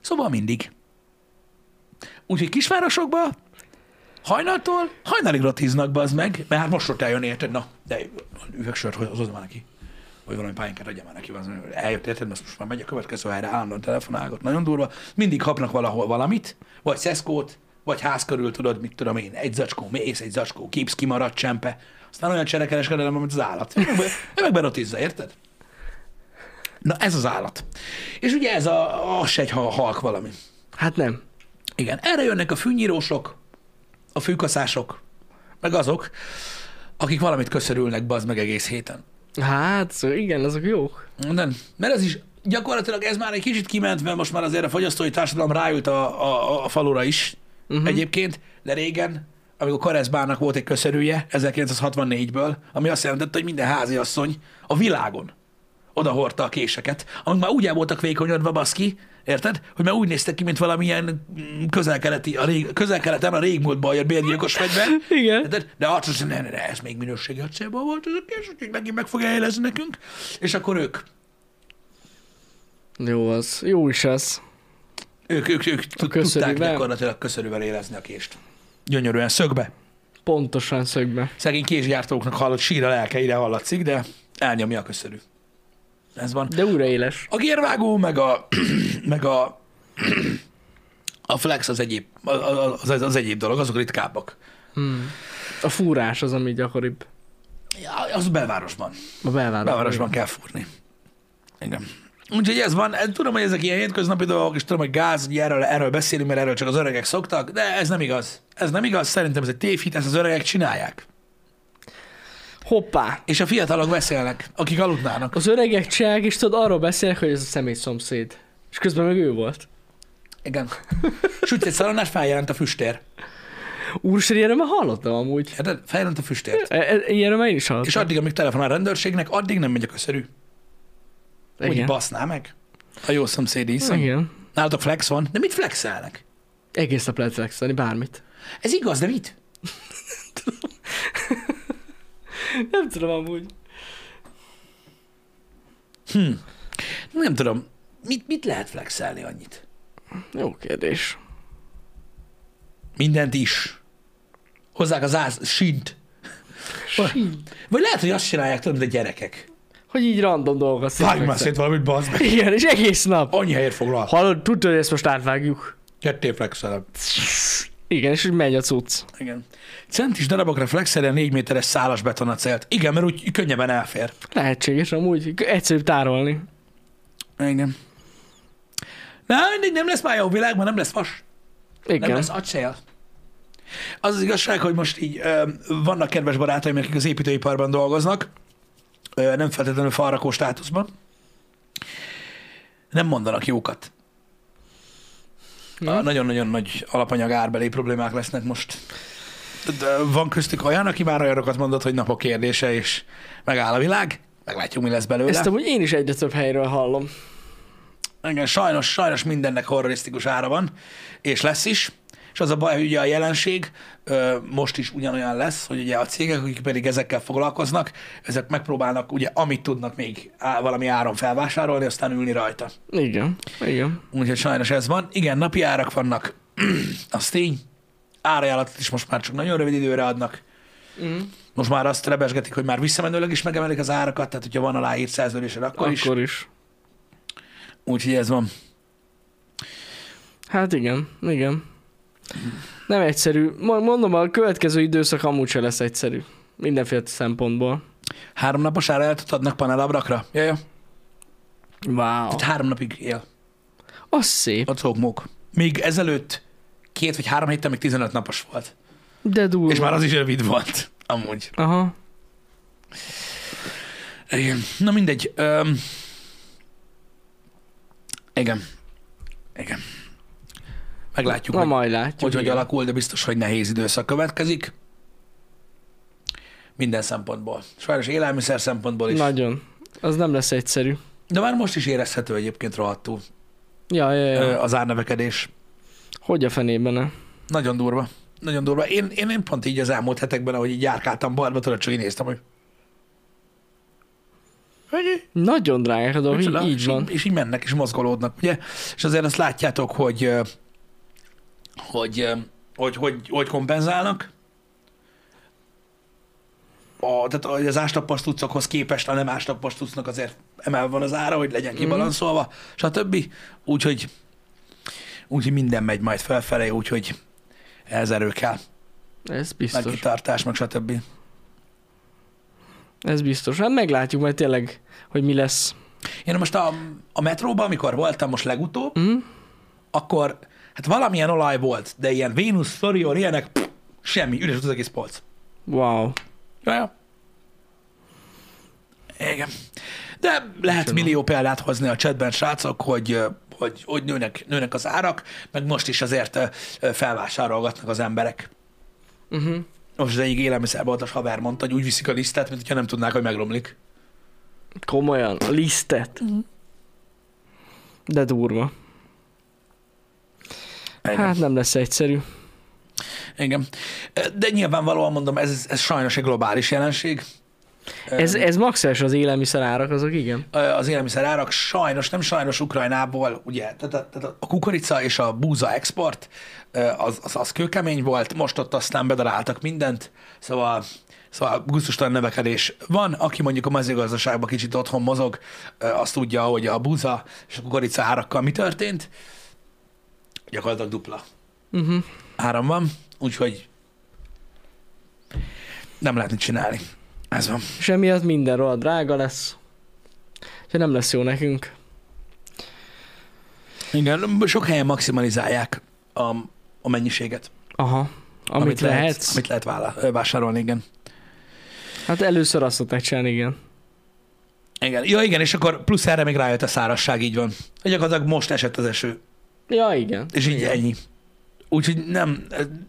Szóval mindig. Úgyhogy kisvárosokban hajnaltól hajnalig rotiznak, bazd meg, mert hát most ott eljön, érted? Na, de üvegsört hozod már neki. Vagy valami pályánkát adja már neki, az eljött, érted? Most most már megy a következő helyre, állandóan telefonálgat, nagyon durva. Mindig kapnak valahol valamit, vagy szeszkót, vagy ház körül, tudod, mit tudom én, egy zacskó mész, egy zacskó kipsz, kimaradt csempe. Aztán olyan cserekereskedelem, mint az állat. Ő meg, berotizza, érted? Na ez az állat. És ugye ez a, az se egy ha- halk valami. hát nem. Igen, erre jönnek a fűnyírósok, a fűkaszások, meg azok, akik valamit köszörülnek, bazd meg egész héten. Hát, szóval igen, azok jók. Nem, mert ez is, gyakorlatilag ez már egy kicsit kiment, mert most már azért a fogyasztói társadalom ráült a, a, a falura is uh-huh. egyébként, de régen, amikor Karezbának volt egy köszörűje 1964-ből, ami azt jelentette, hogy minden háziasszony a világon oda hordta a késeket, amik már úgy el voltak vékonyodva, baszki, Érted? Hogy már úgy néztek ki, mint valamilyen mm, közel-keleti, a rég, közel-keleten a régmúltban jött bérgyilkos fegyver. Igen. Érted? De azt mondja, ne, ne, ne, ez még minőségi acélban volt, ez a kés, úgyhogy megint meg fogja jelezni nekünk. És akkor ők, Jó az. Jó is ez. ők, ők, ők tud- tudták gyakorlatilag köszörűvel élezni a kést. Gyönyörűen szögbe. Pontosan szögbe. Szegény késgyártóknak hallott sír a lelke, ide hallatszik, de elnyomja a köszörű. Ez van. De újra éles. A gérvágó, meg a, meg a, a flex az egyéb, az, az, az egyéb dolog, azok ritkábbak. Hmm. A fúrás az, ami gyakoribb. Ja, az belvárosban. A belvárosban. Belvárosban kell fúrni. Igen. Úgyhogy ez van, tudom, hogy ezek ilyen hétköznapi dolgok, és tudom, hogy gáz, hogy erről, erről beszélünk, mert erről csak az öregek szoktak, de ez nem igaz. Ez nem igaz, szerintem ez egy tévhit, ezt az öregek csinálják. Hoppá! És a fiatalok beszélnek, akik aludnának. Az öregek csák, és tudod, arról beszélnek, hogy ez a személy szomszéd. És közben meg ő volt. Igen. Sütsz egy szalonnás, feljelent a füstér. Úristen, ilyenről már hallottam amúgy. Érted? Feljelent a füstér. E- e- Ilyenről már én is hallottam. És addig, amíg telefonál a rendőrségnek, addig nem megy a köszörű. Úgy Igen. baszná meg. A jó szomszéd iszom. Igen. Nálatok flex van, de mit flexelnek? Egész nap lehet flexelni, bármit. Ez igaz, de mit? Nem tudom amúgy. Hm. Nem tudom. Mit, mit lehet flexelni annyit? Jó kérdés. Mindent is. Hozzák az áz, sint. Vagy lehet, hogy azt csinálják, tudod, mint a gyerekek. Hogy így random dolgokat Vágj már szét valamit, bazd meg. Igen, és egész nap. Annyi helyet foglal. Hallod, tudod, hogy ezt most átvágjuk. Ketté flexelem. Igen, és úgy megy a cucc. Igen. Centis darabokra flexelni a 4 méteres szálas betonacelt. Igen, mert úgy könnyebben elfér. Lehetséges amúgy. Egyszerűbb tárolni. Igen. Na, nem lesz már jó világ, mert nem lesz vas. Nem Igen. lesz acél. Az az igazság, hogy most így ö, vannak kedves barátaim, akik az építőiparban dolgoznak, ö, nem feltétlenül falrakó státuszban. Nem mondanak jókat. Nagyon-nagyon nagy alapanyag árbeli problémák lesznek most. De van köztük olyan, aki már olyanokat mondott, hogy napok kérdése, és megáll a világ. Meglátjuk, mi lesz belőle. Ezt amúgy én is egyre több helyről hallom. Igen, sajnos, sajnos mindennek horrorisztikus ára van, és lesz is. És az a baj, hogy ugye a jelenség ö, most is ugyanolyan lesz, hogy ugye a cégek, akik pedig ezekkel foglalkoznak, ezek megpróbálnak ugye amit tudnak még á, valami áron felvásárolni, aztán ülni rajta. Igen. Igen. Úgyhogy sajnos ez van. Igen, napi árak vannak, az tény. Árajánlatot is most már csak nagyon rövid időre adnak. Mm. Most már azt rebesgetik, hogy már visszamenőleg is megemelik az árakat, tehát hogyha van aláírt szerződésed, akkor, Akkor, is. Akkor is. Úgyhogy ez van. Hát igen, igen. Nem egyszerű. Mo- Mondom, a következő időszak amúgy se lesz egyszerű. Mindenféle szempontból. Három napos árajánlatot adnak panelabrakra? Ja, ja. Wow. Tehát három napig él. Az szép. A cókmók. Még ezelőtt két vagy három héttel még 15 napos volt. De durva. És már az is rövid volt. Amúgy. Aha. Igen. Na mindegy. Öm... Igen. Igen. Meglátjuk, Na hogy, majd látjuk. hogy, hogy alakul, de biztos, hogy nehéz időszak következik. Minden szempontból. Sajnos élelmiszer szempontból is. Nagyon. Az nem lesz egyszerű. De már most is érezhető egyébként rohadtul Ja, ja, ja. az árnövekedés. Hogy a fenében ne? Nagyon durva. Nagyon durva. Én, én, én pont így az elmúlt hetekben, ahogy így járkáltam balba, tudod, csak így néztem, hogy hogy Nagyon drágák a dolgok, így, így és, van. Így, és így mennek, és mozgolódnak, ugye? És azért azt látjátok, hogy hogy, hogy, hogy, hogy kompenzálnak. A, tehát az ástappas tucokhoz képest a nem ástappas tucnak azért emel van az ára, hogy legyen kibalanszolva, stb. Úgyhogy, úgyhogy minden megy majd felfelé, úgyhogy ehhez erő kell. Ez Meg biztos. kitartás, meg stb. Ez biztos. Hát meglátjuk majd tényleg, hogy mi lesz. Én most a, a metróban, amikor voltam most legutóbb, Mm? akkor hát valamilyen olaj volt, de ilyen Venus, Florior, ilyenek, pff, semmi, üres az egész polc. Wow. Ja, ja. Igen. De lehet Micsoda. millió példát hozni a chatben, srácok, hogy, hogy, hogy nőnek, nőnek az árak, meg most is azért felvásárolgatnak az emberek. Uh-huh. Most az egyik élelmiszerboltos haver mondta, hogy úgy viszik a lisztet, mint hogyha nem tudnák, hogy megromlik. Komolyan, a lisztet. Mhm. De durva. Igen. Hát nem lesz egyszerű. Igen. De nyilvánvalóan mondom, ez, ez sajnos egy globális jelenség. Ez, ez maximális az élelmiszerárak, azok igen. az élelmiszerárak sajnos, nem sajnos Ukrajnából, ugye, tehát, tehát a kukorica és a búza export az, az, az kőkemény volt, most ott aztán bedaráltak mindent, szóval Szóval gusztustalan növekedés van, aki mondjuk a mezőgazdaságban kicsit otthon mozog, azt tudja, hogy a búza és a kukorica árakkal mi történt. Gyakorlatilag dupla Uh-huh. áram van, úgyhogy nem lehet mit csinálni. Ez van. És emiatt minden rohadt drága lesz. Úgyhogy nem lesz jó nekünk. Igen, sok helyen maximalizálják a, a mennyiséget. Aha. Amit, lehet, lehetsz. amit lehet vála, vásárolni, igen. Hát először azt szokták csinálni, igen. Igen. Ja, igen, és akkor plusz erre még rájött a szárasság, így van. Gyakorlatilag most esett az eső, Ja, igen. és így igen. ennyi. Úgyhogy nem,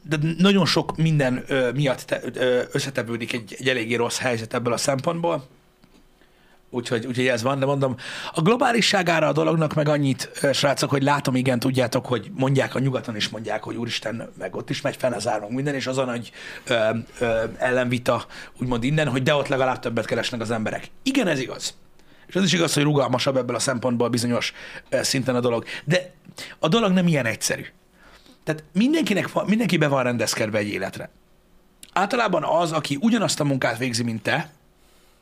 de nagyon sok minden ö, miatt te, ö, összetevődik egy, egy eléggé rossz helyzet ebből a szempontból. Úgyhogy, úgyhogy ez van, de mondom, a globálisságára a dolognak meg annyit, srácok, hogy látom, igen, tudjátok, hogy mondják, a nyugaton is mondják, hogy úristen, meg ott is megy fene az áron minden, és az a nagy ö, ö, ellenvita, úgymond innen, hogy de ott legalább többet keresnek az emberek. Igen, ez igaz. És az is igaz, hogy rugalmasabb ebből a szempontból bizonyos szinten a dolog. De a dolog nem ilyen egyszerű. Tehát mindenkinek van, mindenki be van rendezkedve egy életre. Általában az, aki ugyanazt a munkát végzi, mint te,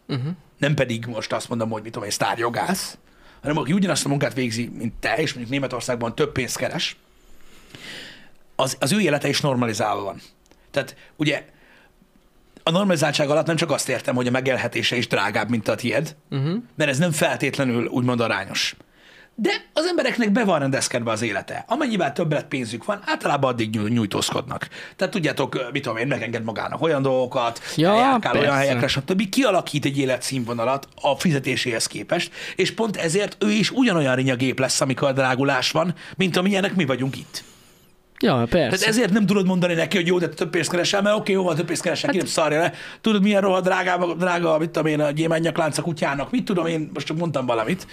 Uh-huh. nem pedig most azt mondom, hogy mit tudom én, sztárjogász, hanem aki ugyanazt a munkát végzi, mint te, és mondjuk Németországban több pénzt keres, az, az ő élete is normalizálva van. Tehát ugye a normalizáltság alatt nem csak azt értem, hogy a megélhetése is drágább, mint a tied, Uh-huh. mert ez nem feltétlenül úgymond arányos. De az embereknek be van rendezkedve az élete. Amennyivel többet pénzük van, általában addig nyúj- nyújtózkodnak. Tehát tudjátok, mit tudom én, megenged magának olyan dolgokat, Ja, eljárkál olyan helyekre, stb. Kialakít egy életszínvonalat a fizetéséhez képest, és pont ezért ő is ugyanolyan rinyagép lesz, amikor a drágulás van, mint amilyenek mi vagyunk itt. Ja, persze. Tehát ezért nem tudod mondani neki, hogy jó, de több pénzt keresel, mert oké, jó van, több pénzt keresel, hát, ki nem szarja le. Tudod, milyen rohadt drága, drága, mit tudom én, a gyémánynyaklánc a kutyának, mit tudom én, most csak mondtam valamit.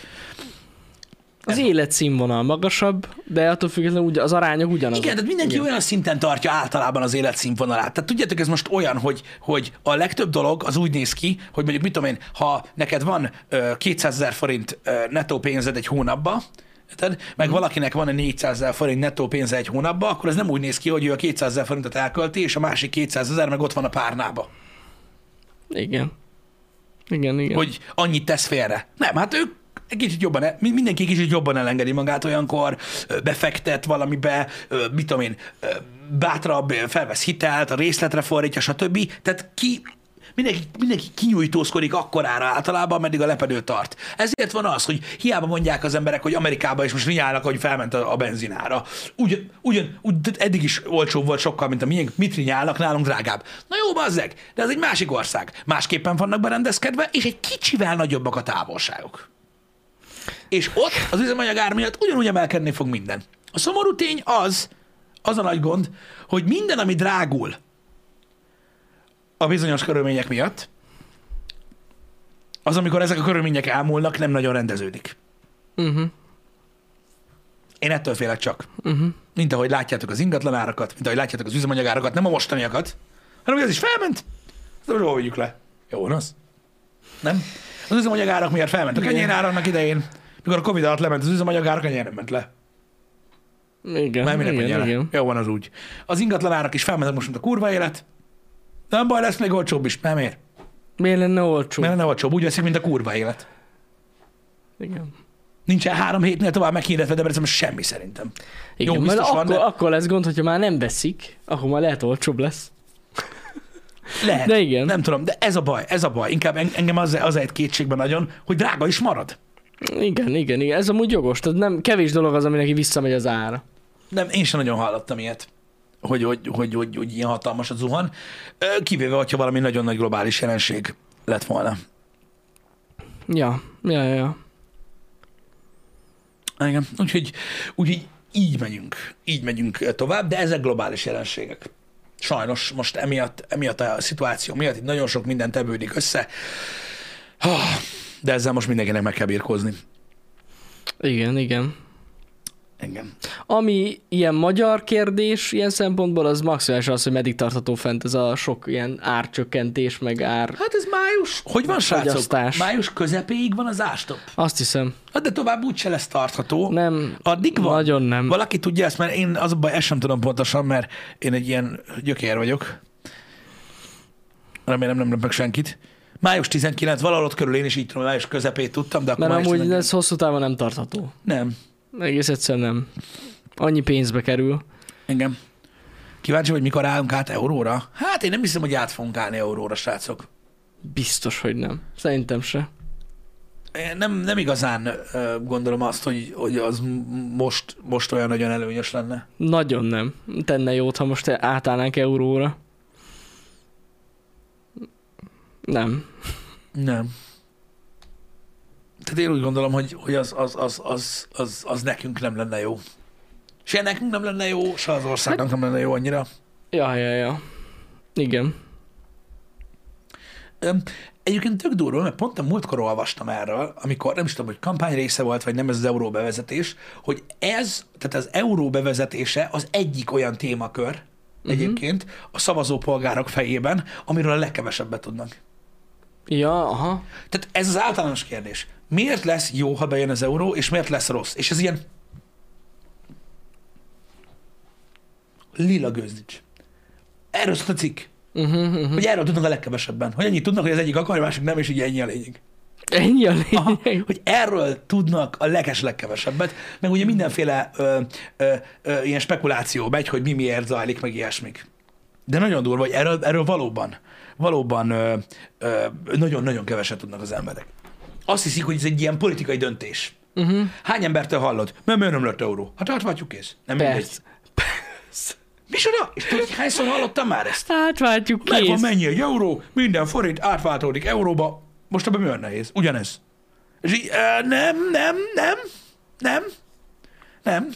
Az életszínvonal magasabb, de attól függetlenül ugye az arányok ugyanazok. Igen, tehát mindenki Igen. olyan szinten tartja általában az életszínvonalát. Tehát tudjátok, ez most olyan, hogy, hogy a legtöbb dolog az úgy néz ki, hogy mondjuk mit tudom én, ha neked van ö, 200 ezer forint ö, nettó pénzed egy hónapba, Érted? Meg mm. valakinek van egy 400 ezer forint nettó pénze egy hónapba, akkor ez nem úgy néz ki, hogy ő a 200 ezer forintot elkölti, és a másik 200 ezer meg ott van a párnába. Igen. Igen, igen. hogy annyit tesz félre. Nem, hát ők egy kicsit jobban, mi- mindenki kicsit jobban elengedi magát olyankor, befektet valamibe, mit tudom én, bátrabb, felvesz hitelt, részletre fordítja, stb. Tehát ki, mindenki, mindenki kinyújtózkodik akkorára általában, meddig a lepedő tart. Ezért van az, hogy hiába mondják az emberek, hogy Amerikában is most rinyálnak, hogy felment a, a benzinára. Ugyan, ugyan, úgy, eddig is olcsóbb volt sokkal, mint a miénk. Mit rinyálnak, nálunk drágább. Na jó, bazzeg, de ez egy másik ország. Másképpen vannak berendezkedve, és egy kicsivel nagyobbak a távolságok. És ott az üzemanyagár miatt ugyanúgy emelkedni fog minden. A szomorú tény az, az a nagy gond, hogy minden, ami drágul a bizonyos körülmények miatt, az, amikor ezek a körülmények elmúlnak, nem nagyon rendeződik. Uh-huh. Én ettől félek csak. Uh-huh. Mint ahogy látjátok az ingatlanárakat, mint ahogy látjátok az üzemanyagárakat, nem a mostaniakat, hanem hogy ez is felment, azt jól vigyük le. Jó az? Nem? Az üzemanyagárak miatt felment a kenyérár annak idején, mikor a Covid alatt lement az üzemanyagára, a kenyér nem ment le. Igen, Már minek igen, igen. Jó van az úgy. Az ingatlanárak is felmentek most, mint a kurva élet. Nem baj, lesz még olcsóbb is. Nem ér. Miért lenne olcsó? Mert lenne olcsóbb. Úgy veszik, mint a kurva élet. Igen. Nincsen három hétnél tovább meghirdetve, de ez semmi szerintem. Igen, Jó, biztos van, akkor, de- akkor lesz gond, hogyha már nem veszik, akkor már lehet olcsóbb lesz. Lehet. De igen. Nem tudom, de ez a baj, ez a baj. Inkább en- engem az, az egy kétségben nagyon, hogy drága is marad. Igen, igen, igen. Ez amúgy jogos. Tehát nem kevés dolog az, ami neki visszamegy az ára. Nem, én sem nagyon hallottam ilyet, hogy, hogy, hogy, hogy, hogy ilyen hatalmas a zuhan. Kivéve, hogyha valami nagyon nagy globális jelenség lett volna. Ja, ja, ja. Igen, úgyhogy, úgyhogy így megyünk, így megyünk tovább, de ezek globális jelenségek. Sajnos most emiatt, emiatt a szituáció miatt itt nagyon sok minden tevődik össze, Ah, de ezzel most mindenkinek meg kell birkózni. Igen, igen. Engem. Ami ilyen magyar kérdés, ilyen szempontból, az maximális az, hogy meddig tartható fent ez a sok ilyen árcsökkentés, meg ár... Hát ez május, hogy van srácok? Fogyasztás. Május közepéig van az ástop. Azt hiszem. Hát de tovább úgyse lesz tartható. Nem, Addig van. Nagyon nem. Valaki tudja ezt, mert én az a baj, ezt sem tudom pontosan, mert én egy ilyen gyökér vagyok. Remélem nem lep meg senkit. Május 19, valahol ott körül én is így tudom, május közepét tudtam, de akkor Mert május amúgy 19. ez hosszú távon nem tartható. Nem. Egész egyszerűen nem. Annyi pénzbe kerül. Engem. Kíváncsi, hogy mikor állunk át euróra? Hát én nem hiszem, hogy át fogunk állni euróra, srácok. Biztos, hogy nem. Szerintem se. Én nem, nem igazán gondolom azt, hogy, hogy az most, most olyan nagyon előnyös lenne. Nagyon nem. Tenne jót, ha most átállnánk euróra. Nem. Nem. Tehát én úgy gondolom, hogy, hogy az, az, az, az, az, az nekünk nem lenne jó. Se nekünk nem lenne jó, se az országnak nem lenne jó annyira. Ja, ja, ja. Igen. Öm, Egyébként tök durva, mert pont a múltkor olvastam erről, amikor nem is tudom, hogy kampány része volt, vagy nem ez az euró bevezetés, hogy ez, tehát az euró bevezetése az egyik olyan témakör uh-huh. egyébként a szavazópolgárok fejében, amiről a legkevesebbet tudnak. Ja, aha. Tehát ez az általános kérdés. Miért lesz jó, ha bejön az euró, és miért lesz rossz? És ez ilyen lila gőzdics. Erről szólt a cikk. Uh-huh, uh-huh. Hogy erről tudnak a legkevesebben. Hogy ennyit tudnak, hogy az egyik akar, a másik nem, és így ennyi a lényeg. Ennyi a Aha, lényeg. hogy erről tudnak a leges legkevesebbet, meg ugye mindenféle ö, ö, ö, ilyen spekuláció megy, hogy mi miért zajlik, meg ilyesmik. De nagyon durva, hogy erről, erről valóban, valóban ö, ö, nagyon-nagyon keveset tudnak az emberek. Azt hiszik, hogy ez egy ilyen politikai döntés. Uh-huh. Hány embertől hallod? Mert miért nem lett euró? Hát átváltjuk kész. Nem mindegy. Persze. Persze. Micsoda? És tudod, hogy hányszor hallottam már ezt? Átváltjuk Megvan kész. mennyi egy euró, minden forint átváltódik euróba. Most ebben mi olyan nehéz? Ugyanez. És így, uh, nem, nem, nem, nem, nem.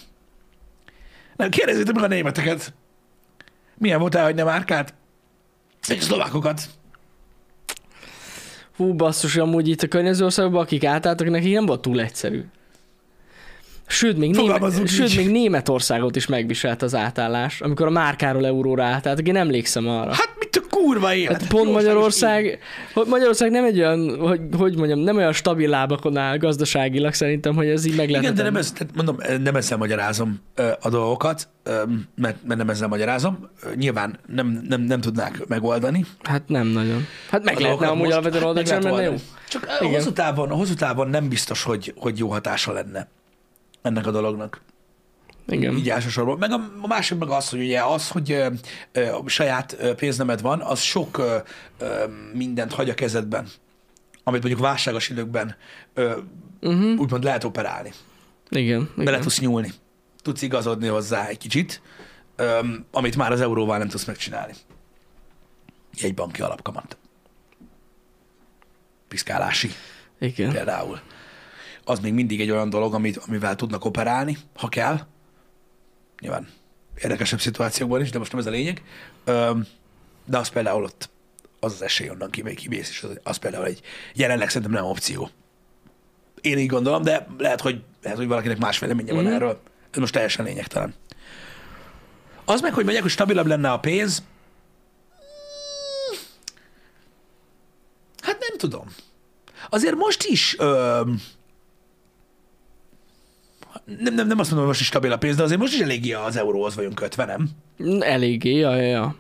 Nem, kérdezzétek meg a németeket. Milyen volt elhagyni a márkát? Egy szlovákokat. Hú, basszus, amúgy itt a környező országokban, akik átálltak, nekik nem volt túl egyszerű. Sőt még, Német, sőt, még Németországot is megviselt az átállás, amikor a márkáról euróra átálltak. Én emlékszem arra. Hát mit a kurva élet? Hát pont Magyarország, hogy Magyarország nem egy olyan, hogy, hogy mondjam, nem olyan stabil lábakon áll gazdaságilag szerintem, hogy ez így meg lehet. Igen, de nem, ez, tehát mondom, nem ezzel magyarázom ö, a dolgokat, ö, mert, mert nem ezzel magyarázom. Nyilván nem, nem, nem tudnák megoldani. Hát nem nagyon. Hát meg a lehetne amúgy alapvetően oldani, lehet lenne jó. Csak. Igen. hosszú távon, hosszú távon nem biztos, hogy, hogy jó hatása lenne ennek a dolognak. Igen. Így elsősorban. Meg a, a másik meg az, hogy ugye az, hogy ö, ö, saját pénznemed van, az sok ö, ö, mindent hagy a kezedben, amit mondjuk válságos időkben ö, Uh-huh. úgymond lehet operálni. Igen. Bele igen. tudsz nyúlni. Tudsz igazodni hozzá egy kicsit, ö, amit már az euróval nem tudsz megcsinálni. Egy banki alapkamat. Piszkálási Igen. például. Az még mindig egy olyan dolog, amit, amivel tudnak operálni, ha kell. Nyilván érdekesebb szituációkban is, de most nem ez a lényeg. De az például ott az az esély onnan kimész, és az, az például egy jelenleg szerintem nem opció. Én így gondolom, de lehet, hogy, lehet, hogy valakinek más véleménye van Mhm. erről. Ez most teljesen lényegtelen. Az meg, hogy mondják, hogy stabilabb lenne a pénz, hát nem tudom. Azért most is öm, nem, nem, nem azt mondom, hogy most is stabil a pénz, de azért most is eléggé az euróhoz vagyunk kötve, nem? Eléggé, ja, ja, ja.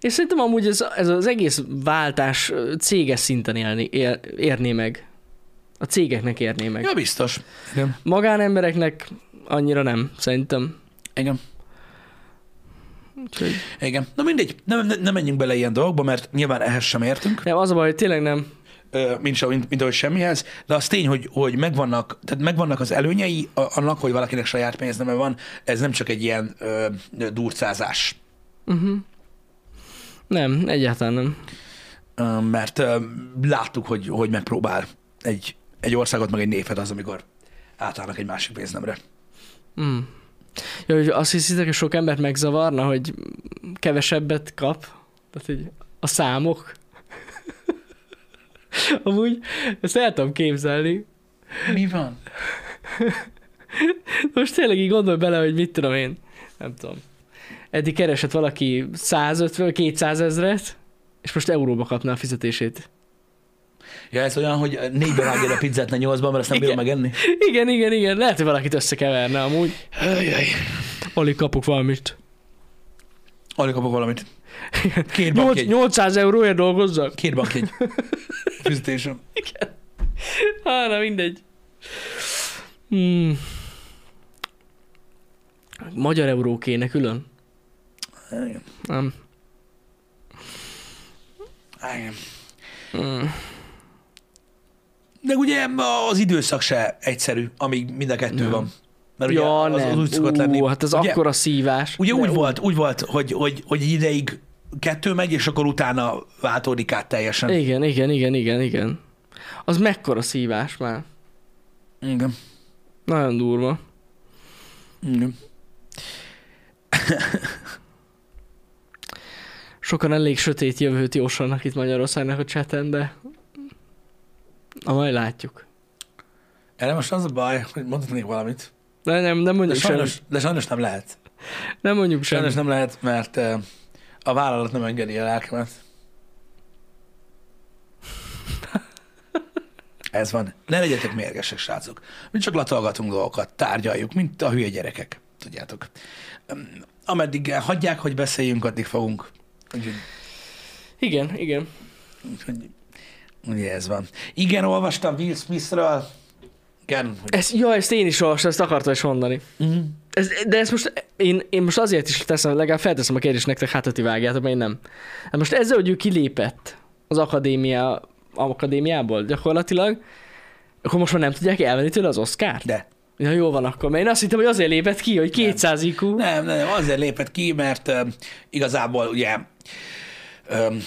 És szerintem amúgy ez, ez az egész váltás céges szinten élni, ér, érné meg. A cégeknek érné meg. Ja, biztos. Igen. Magánembereknek annyira nem, szerintem. Igen. Úgyhogy... Igen. Na mindegy, nem, nem, nem menjünk bele ilyen dolgokba, mert nyilván ehhez sem értünk, Nem, az a baj, hogy tényleg nem. Mint, mint, mint ahogy semmihez, de az tény, hogy, hogy megvannak, tehát megvannak az előnyei annak, hogy valakinek saját pénzneme van, ez nem csak egy ilyen ö, durcázás. Uh-huh. Nem, egyáltalán nem. Mert ö, láttuk, hogy, hogy megpróbál egy, egy országot, meg egy népet az, amikor átállnak egy másik pénznemre. Mm. Ja, hogy azt hiszitek, hogy sok embert megzavarna, hogy kevesebbet kap? Tehát, hogy a számok. Amúgy ezt el tudom képzelni. Mi van? Most tényleg így gondolj bele, hogy mit tudom én. Nem tudom. Eddig keresett valaki 150 200 ezret, és most euróba kapná a fizetését. Ja, ez olyan, hogy négybe vágja a pizzát, ne nyolcban, mert azt nem bírom megenni. Igen, igen, igen. Lehet, hogy valakit összekeverne amúgy. Ajaj. Alig kapok valamit. Alig kapok valamit. Két bankjegy. 800 euróért dolgozzak? Két bankjegy. Fizetésem. Há, na mindegy. Hmm. Magyar euró kéne külön? Igen. Nem. Igen. Hmm. De ugye az időszak se egyszerű, amíg mind a kettő Nem. van. Mert ugye Ja, az, az nem. úgy szokott lenni. Ú, hát ez ugye, akkora szívás. Ugye De úgy volt, úgy volt, hogy, hogy, hogy ideig kettő megy, és akkor utána váltódik át teljesen. Igen, igen, igen, igen, igen. Az mekkora szívás már. Igen. Nagyon durva. Igen. Sokan elég sötét jövőt jósolnak itt Magyarországnak a cseten, de na majd látjuk. Erre most az a baj, hogy mondhatnék valamit. De nem, nem De mondjuk sajnos, semmit. de sajnos nem lehet. Nem mondjuk Sajnos semmit. nem lehet, mert eh, a vállalat nem engedi a lelkemet. Ez van. Ne legyetek mérgesek, srácok. Mi csak latolgatunk dolgokat, tárgyaljuk, mint a hülye gyerekek. Tudjátok. Ameddig hagyják, hogy beszéljünk, addig fogunk. Úgyhogy, Igen, igen. úgyhogy ugye ez van. Igen, olvastam Will Smithről. Igen. Hogy... Ez, ja, ezt én is olvastam, ezt akartam is mondani. Mm. Ez, de ezt most, én, én most azért is teszem, legalább felteszem a kérdést nektek, hát ti vágjátok, én nem. Hát most ezzel, hogy ő kilépett az akadémia, akadémiából gyakorlatilag, akkor most már nem tudják elvenni tőle az Oscar-t? De. Ja, jó van akkor, mert én azt hittem, hogy azért lépett ki, hogy 200 IQ. Nem, nem, azért lépett ki, mert uh, igazából ugye um,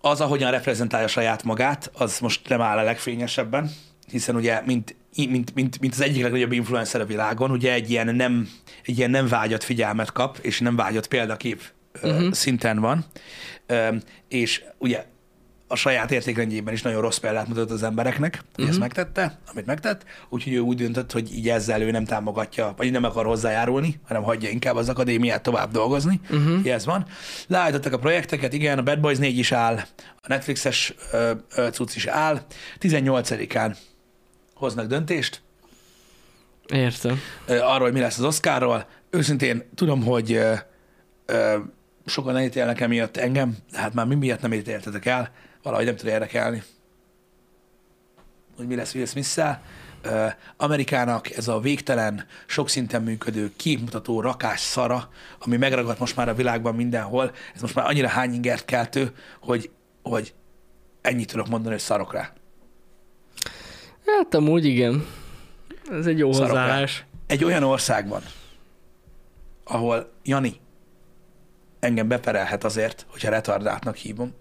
az, ahogyan reprezentálja saját magát, az most nem áll a legfényesebben, hiszen ugye, mint, mint, mint, mint az egyik legnagyobb influencer a világon, ugye egy ilyen nem, egy ilyen nem vágyott figyelmet kap, és nem vágyott példakép uh-huh. Mhm. szinten van, és ugye a saját értékrendjében is nagyon rossz példát mutatott az embereknek, hogy Mhm. ezt megtette, amit megtett, úgyhogy ő úgy döntött, hogy így ezzel ő nem támogatja, vagy nem akar hozzájárulni, hanem hagyja inkább az akadémiát tovább dolgozni. Mhm. Uh-huh. Ez van. Leállítottak a projekteket, igen, a Bad Boys 4 is áll, a Netflixes ö, cucc is áll. 18-án hoznak döntést Értem. arról, hogy mi lesz az Oscarról. Őszintén tudom, hogy ö, ö, sokan elítélnek emiatt engem, de hát már mi miatt nem ítéltetek el, valahogy nem tud érdekelni, hogy mi lesz Will smith Amerikának ez a végtelen, sok szinten működő, képmutató rakás szara, ami megragadt most már a világban mindenhol, ez most már annyira hányingert keltő, hogy, hogy ennyit tudok mondani, hogy szarok rá. Hát amúgy igen. Ez egy jó Szarok hozzáállás. egy olyan országban, ahol Jani engem beperelhet azért, hogyha retardáltnak hívom,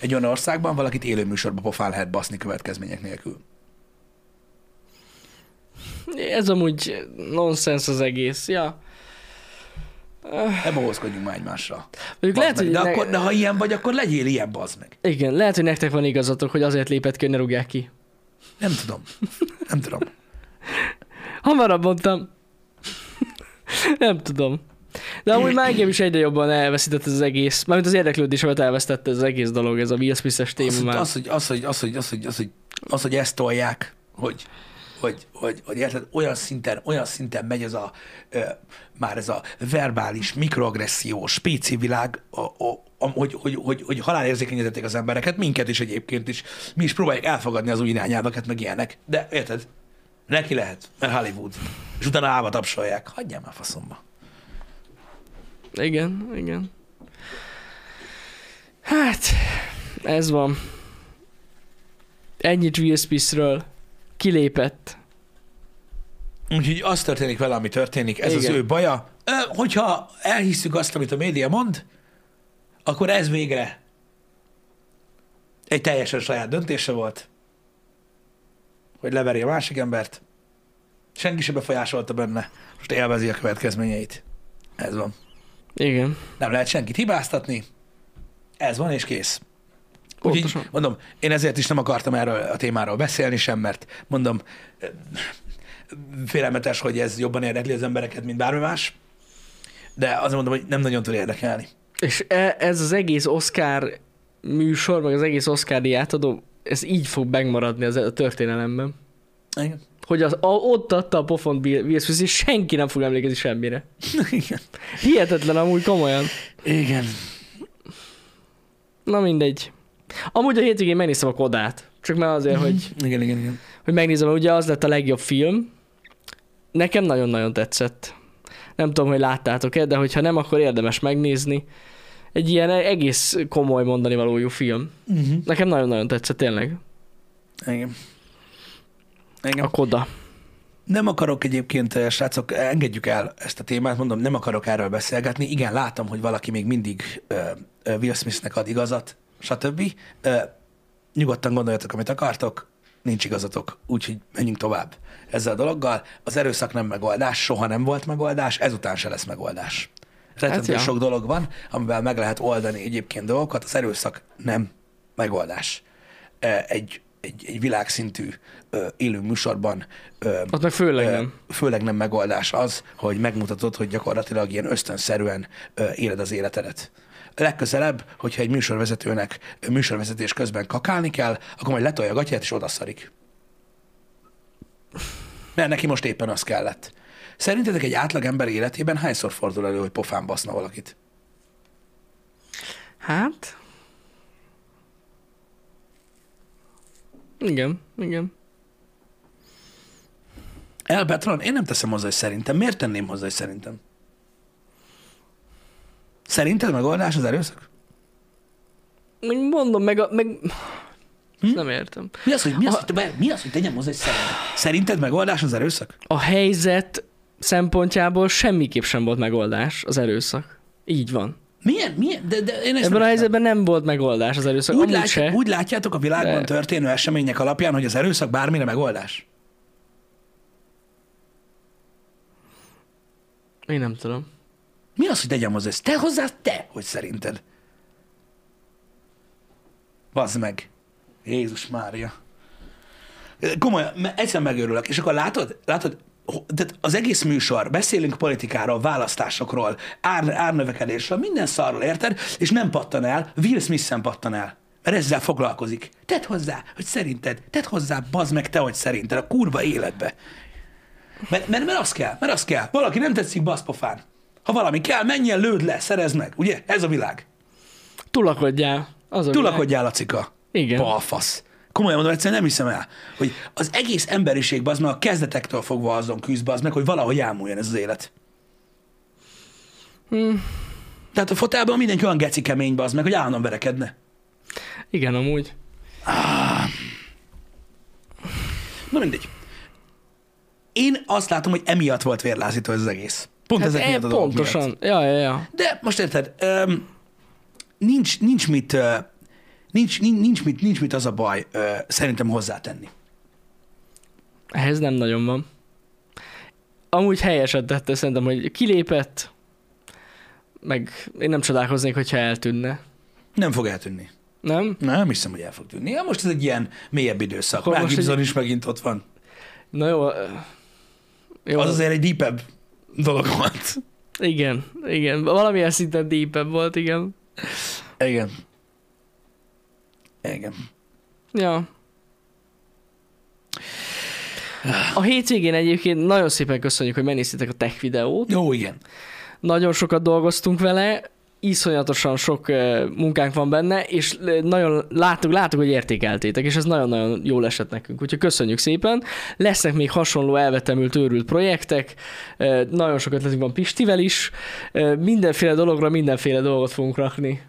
egy olyan országban valakit élő műsorba pofán lehet baszni következmények nélkül. Ez amúgy nonsens az egész. Ja. Ne bohózkodjunk már egymásra. Mondjuk lehet, hogy de, ne... akkor, de ha ilyen vagy, akkor legyél ilyen, bazd meg. Igen, lehet, hogy nektek van igazatok, hogy azért lépett ki, hogy ne rúgják ki. Nem tudom. Nem tudom. Hamarabb mondtam. nem tudom. De amúgy már engem is egyre jobban elveszített ez az egész. Mármint az érdeklődésemet elvesztette ez az egész dolog, ez a Will Smith-es téma Az, már. az, hogy, az, hogy, az, hogy, az, hogy, az, hogy, az, hogy ezt tolják, hogy, hogy, hogy, hogy érted, olyan szinten, olyan szinten megy ez a, ö, már ez a verbális, mikroagressziós, spéci világ, a, a, a, hogy, hogy, hogy, hogy halálérzékenyítették az embereket, minket is egyébként is. Mi is próbáljuk elfogadni az új irányelveket, meg ilyenek. De érted? Neki lehet, mert Hollywood. És utána állva tapsolják. Hagyjál már faszomba. Igen, igen. Hát, ez van. Ennyit Will Smithről. Kilépett. Úgyhogy az történik vele, ami történik, ez Igen. az ő baja. Ö, hogyha elhisszük azt, amit a média mond, akkor ez végre egy teljesen saját döntése volt, hogy leveri a másik embert. Senki sem befolyásolta benne, most élvezi a következményeit. Ez van. Igen. Nem lehet senkit hibáztatni. Ez van, és kész. Úgyhogy Pontosan. mondom, én ezért is nem akartam erről a témáról beszélni sem, mert mondom, félelmetes, hogy ez jobban érdekli az embereket, mint bármi más, de azt mondom, hogy nem nagyon tud érdekelni. És e- ez az egész Oscar műsor, meg az egész Oscar átadó, ez így fog megmaradni az a történelemben. Igen. Hogy az, a, ott adta a pofont Bill Smith, és senki nem fog emlékezni semmire. Igen. Hihetetlen amúgy komolyan. Igen. Na mindegy. Amúgy a hétvégén megnéztem a Kodát. Csak már azért, hogy, Igen, igen, igen. hogy megnézem, ugye az lett a legjobb film. Nekem nagyon-nagyon tetszett. Nem tudom, hogy láttátok-e, de hogyha nem, akkor érdemes megnézni. Egy ilyen egész komoly mondani valójú film. Uh-huh. Nekem nagyon-nagyon tetszett, tényleg. Igen. Igen. A Koda. Nem akarok egyébként, eh, srácok, engedjük el ezt a témát, mondom, nem akarok erről beszélgetni. Igen, látom, hogy valaki még mindig uh, uh, Will Smithnek ad igazat, stb. Nyugodtan gondoljatok, amit akartok, nincs igazatok, úgyhogy menjünk tovább ezzel a dologgal. Az erőszak nem megoldás, soha nem volt megoldás, ezután se lesz megoldás. Rettentő ja. sok dolog van, amivel meg lehet oldani egyébként dolgokat, az erőszak nem megoldás. Egy, egy, egy világszintű ö, élő műsorban ö, Ott meg főleg Ö, nem. Főleg nem megoldás az, hogy megmutatod, hogy gyakorlatilag ilyen ösztönszerűen ö, éled az életedet. Legközelebb, hogyha egy műsorvezetőnek műsorvezetés közben kakálni kell, akkor majd letolja a gatyát és odaszarik. Mert neki most éppen az kellett. Szerintetek egy átlag ember életében hányszor fordul elő, hogy pofán baszna valakit? Hát... Igen, igen. El Petron, én nem teszem hozzá, hogy szerintem. Miért tenném hozzá, hogy szerintem? Szerinted megoldás az erőszak? Még Mondom, meg, a, meg... Hm? Nem értem. Mi az, hogy, mi az, hogy, mi az, hogy tegyem hozzá, hogy szerintem? Szerinted megoldás az erőszak? A helyzet szempontjából semmiképp sem volt megoldás az erőszak. Így van. Milyen? Milyen? De, de én Ebben nem a helyzetben nem volt megoldás az erőszak. úgy, se. úgy látjátok a világban De- történő események alapján, hogy az erőszak bármire megoldás? Én nem tudom. Mi az, hogy tegyem hozzá ezt? Te hozzá, te, hogy szerinted. Bazd meg. Jézus Mária. Komolyan, egyszer megőrülök. És akkor látod, látod, tehát az egész műsor, beszélünk politikáról, választásokról, ár, árnövekedésről, minden szarról, érted? És nem pattan el, Will Smith sem pattan el. Mert ezzel foglalkozik. Tedd hozzá, hogy szerinted, tedd hozzá, bazd meg te, hogy szerinted, a kurva életbe. Mert, mert, mert az kell, mert az kell. Valaki nem tetszik, basz pofán. Ha valami kell, menjen, lőd le, szerezd meg. Ugye? Ez a világ. Tulakodjál. Az a világ. Tulakodjál, Lacika. Igen. Balfasz. Komolyan mondom, egyszerűen nem hiszem el, hogy az egész emberiség az meg a kezdetektől fogva azon küzd az meg, hogy valahogy elmúljon ez az élet. Hmm. Tehát a fotelban mindenki olyan geci kemény az meg, hogy állandóan verekedne. Igen, amúgy. Na mindegy. Én azt látom, hogy emiatt volt vérlázító ez az egész. Pont Hát ezek e, miatt a pontosan. miatt. Ja, ja, ja. De most érted, öm, nincs, nincs, mit, ö, nincs, nincs, nincs, mit, nincs mit az a baj ö, szerintem hozzátenni. Ehhez nem nagyon van. Amúgy helyesen tette szerintem, hogy kilépett, meg én nem csodálkoznék, hogyha eltűnne. Nem fog eltűnni. Nem? Nem hiszem, hogy el fog tűnni. Ja, most ez egy ilyen mélyebb időszak. Mel Gibson egy- is megint ott van. Na jó. jó Az azért egy deepebb dolog volt. Igen, igen. Valamilyen szinten deepebb volt, igen. Igen. Igen. Ja. A hétvégén egyébként nagyon szépen köszönjük, hogy megnéztétek a tech videót. Jó, igen. Nagyon sokat dolgoztunk vele, iszonyatosan sok ö, munkánk van benne, és ö, nagyon láttuk, láttuk, hogy értékeltétek, és ez nagyon-nagyon jól esett nekünk. Úgyhogy köszönjük szépen. Lesznek még hasonló elvetemült, őrült projektek, ö, nagyon sok ötletünk van Pistivel is, mindenféle dologra mindenféle dolgot fogunk rakni.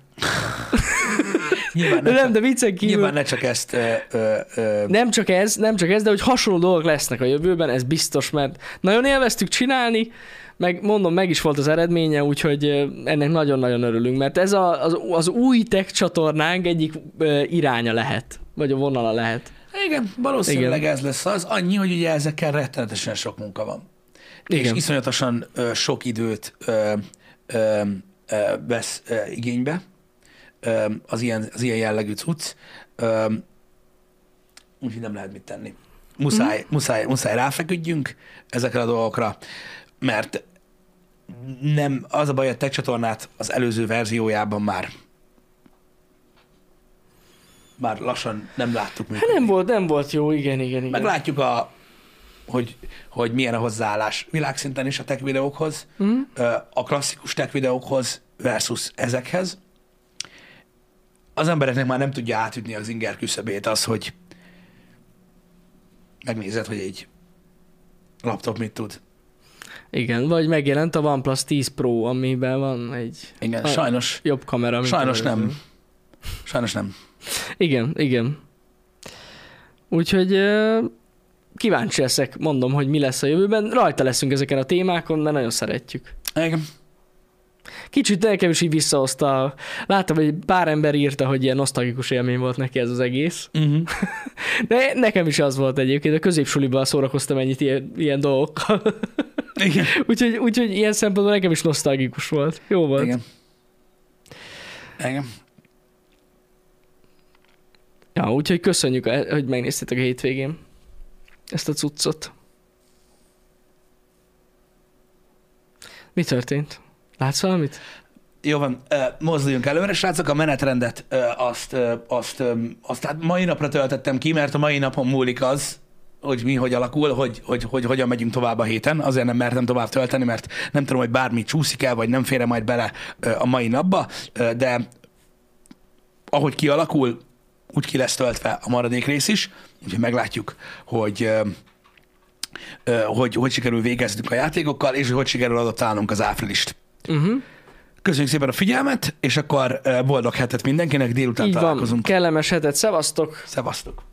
Nyilván De nem, csak, de viccen kívül... nyilván ne csak ezt ö, ö, ö, Nem csak ez, nem csak ez, de hogy hasonló dolgok lesznek a jövőben, ez biztos, mert nagyon élveztük csinálni, meg mondom, meg is volt az eredménye, úgyhogy ennek nagyon-nagyon örülünk, mert ez a, az, az új tech csatornánk egyik iránya lehet, vagy a vonala lehet. Igen, valószínűleg Igen. ez lesz az. Annyi, hogy ugye ezekkel rettenetesen sok munka van. És Igen. iszonyatosan ö, sok időt ö, ö, ö, vesz ö, igénybe ö, az, ilyen, az ilyen jellegű cucc. Ö, úgyhogy nem lehet mit tenni. muszáj, muszáj, muszáj ráfeküdjünk ezekre a dolgokra, mert nem, az a baj, a tech csatornát az előző verziójában már már lassan nem láttuk működni. Hát nem volt, nem volt jó, igen, igen, igen. Meg látjuk, a, hogy, hogy milyen a hozzáállás világszinten is a tech videókhoz, ö, a klasszikus tech videókhoz versus ezekhez. Az embereknek már nem tudja átütni az inger küszöbét az, hogy megnézed, hogy egy laptop mit tud. Igen, vagy megjelent a OnePlus 10 Pro, amiben van egy Igen, A- sajnos, jobb kamera. sajnos nem. Sajnos nem. Igen, igen. Úgyhogy kíváncsi leszek, mondom, hogy mi lesz a jövőben. Rajta leszünk ezeken a témákon, mert nagyon szeretjük. Igen. Kicsit nekem is így visszahozta. Láttam, hogy pár ember írta, hogy ilyen nosztalgikus élmény volt neki ez az egész. Uh-huh. De nekem is az volt egyébként, a középsuliban szórakoztam ennyit ilyen, ilyen dolgokkal. Igen. úgyhogy, úgyhogy ilyen szempontból nekem is nosztalgikus volt. Jó volt. Igen. Igen. Ja, úgyhogy köszönjük, hogy megnéztétek a hétvégén ezt a cuccot. Mi történt? Látsz valamit? Jó van, ö, mozduljunk előre, srácok, a menetrendet ö, azt, azt, ö, azt hát mai napra töltöttem ki, mert a mai napon múlik az, hogy mi hogy alakul, hogy, hogy, hogy hogyan megyünk tovább a héten. Azért nem mertem tovább tölteni, mert nem tudom, hogy bármi csúszik el, vagy nem fére majd bele a mai napba, de ahogy kialakul, úgy ki lesz töltve a maradék rész is, úgyhogy meglátjuk, hogy hogy, hogy sikerül végeznünk a játékokkal, és hogy sikerül adaptálnunk az áprilist. Uh-huh. Köszönjük szépen a figyelmet, és akkor boldog hetet mindenkinek, délután Így van. találkozunk. Kellemes hetet. Szevasztok! Szevasztok!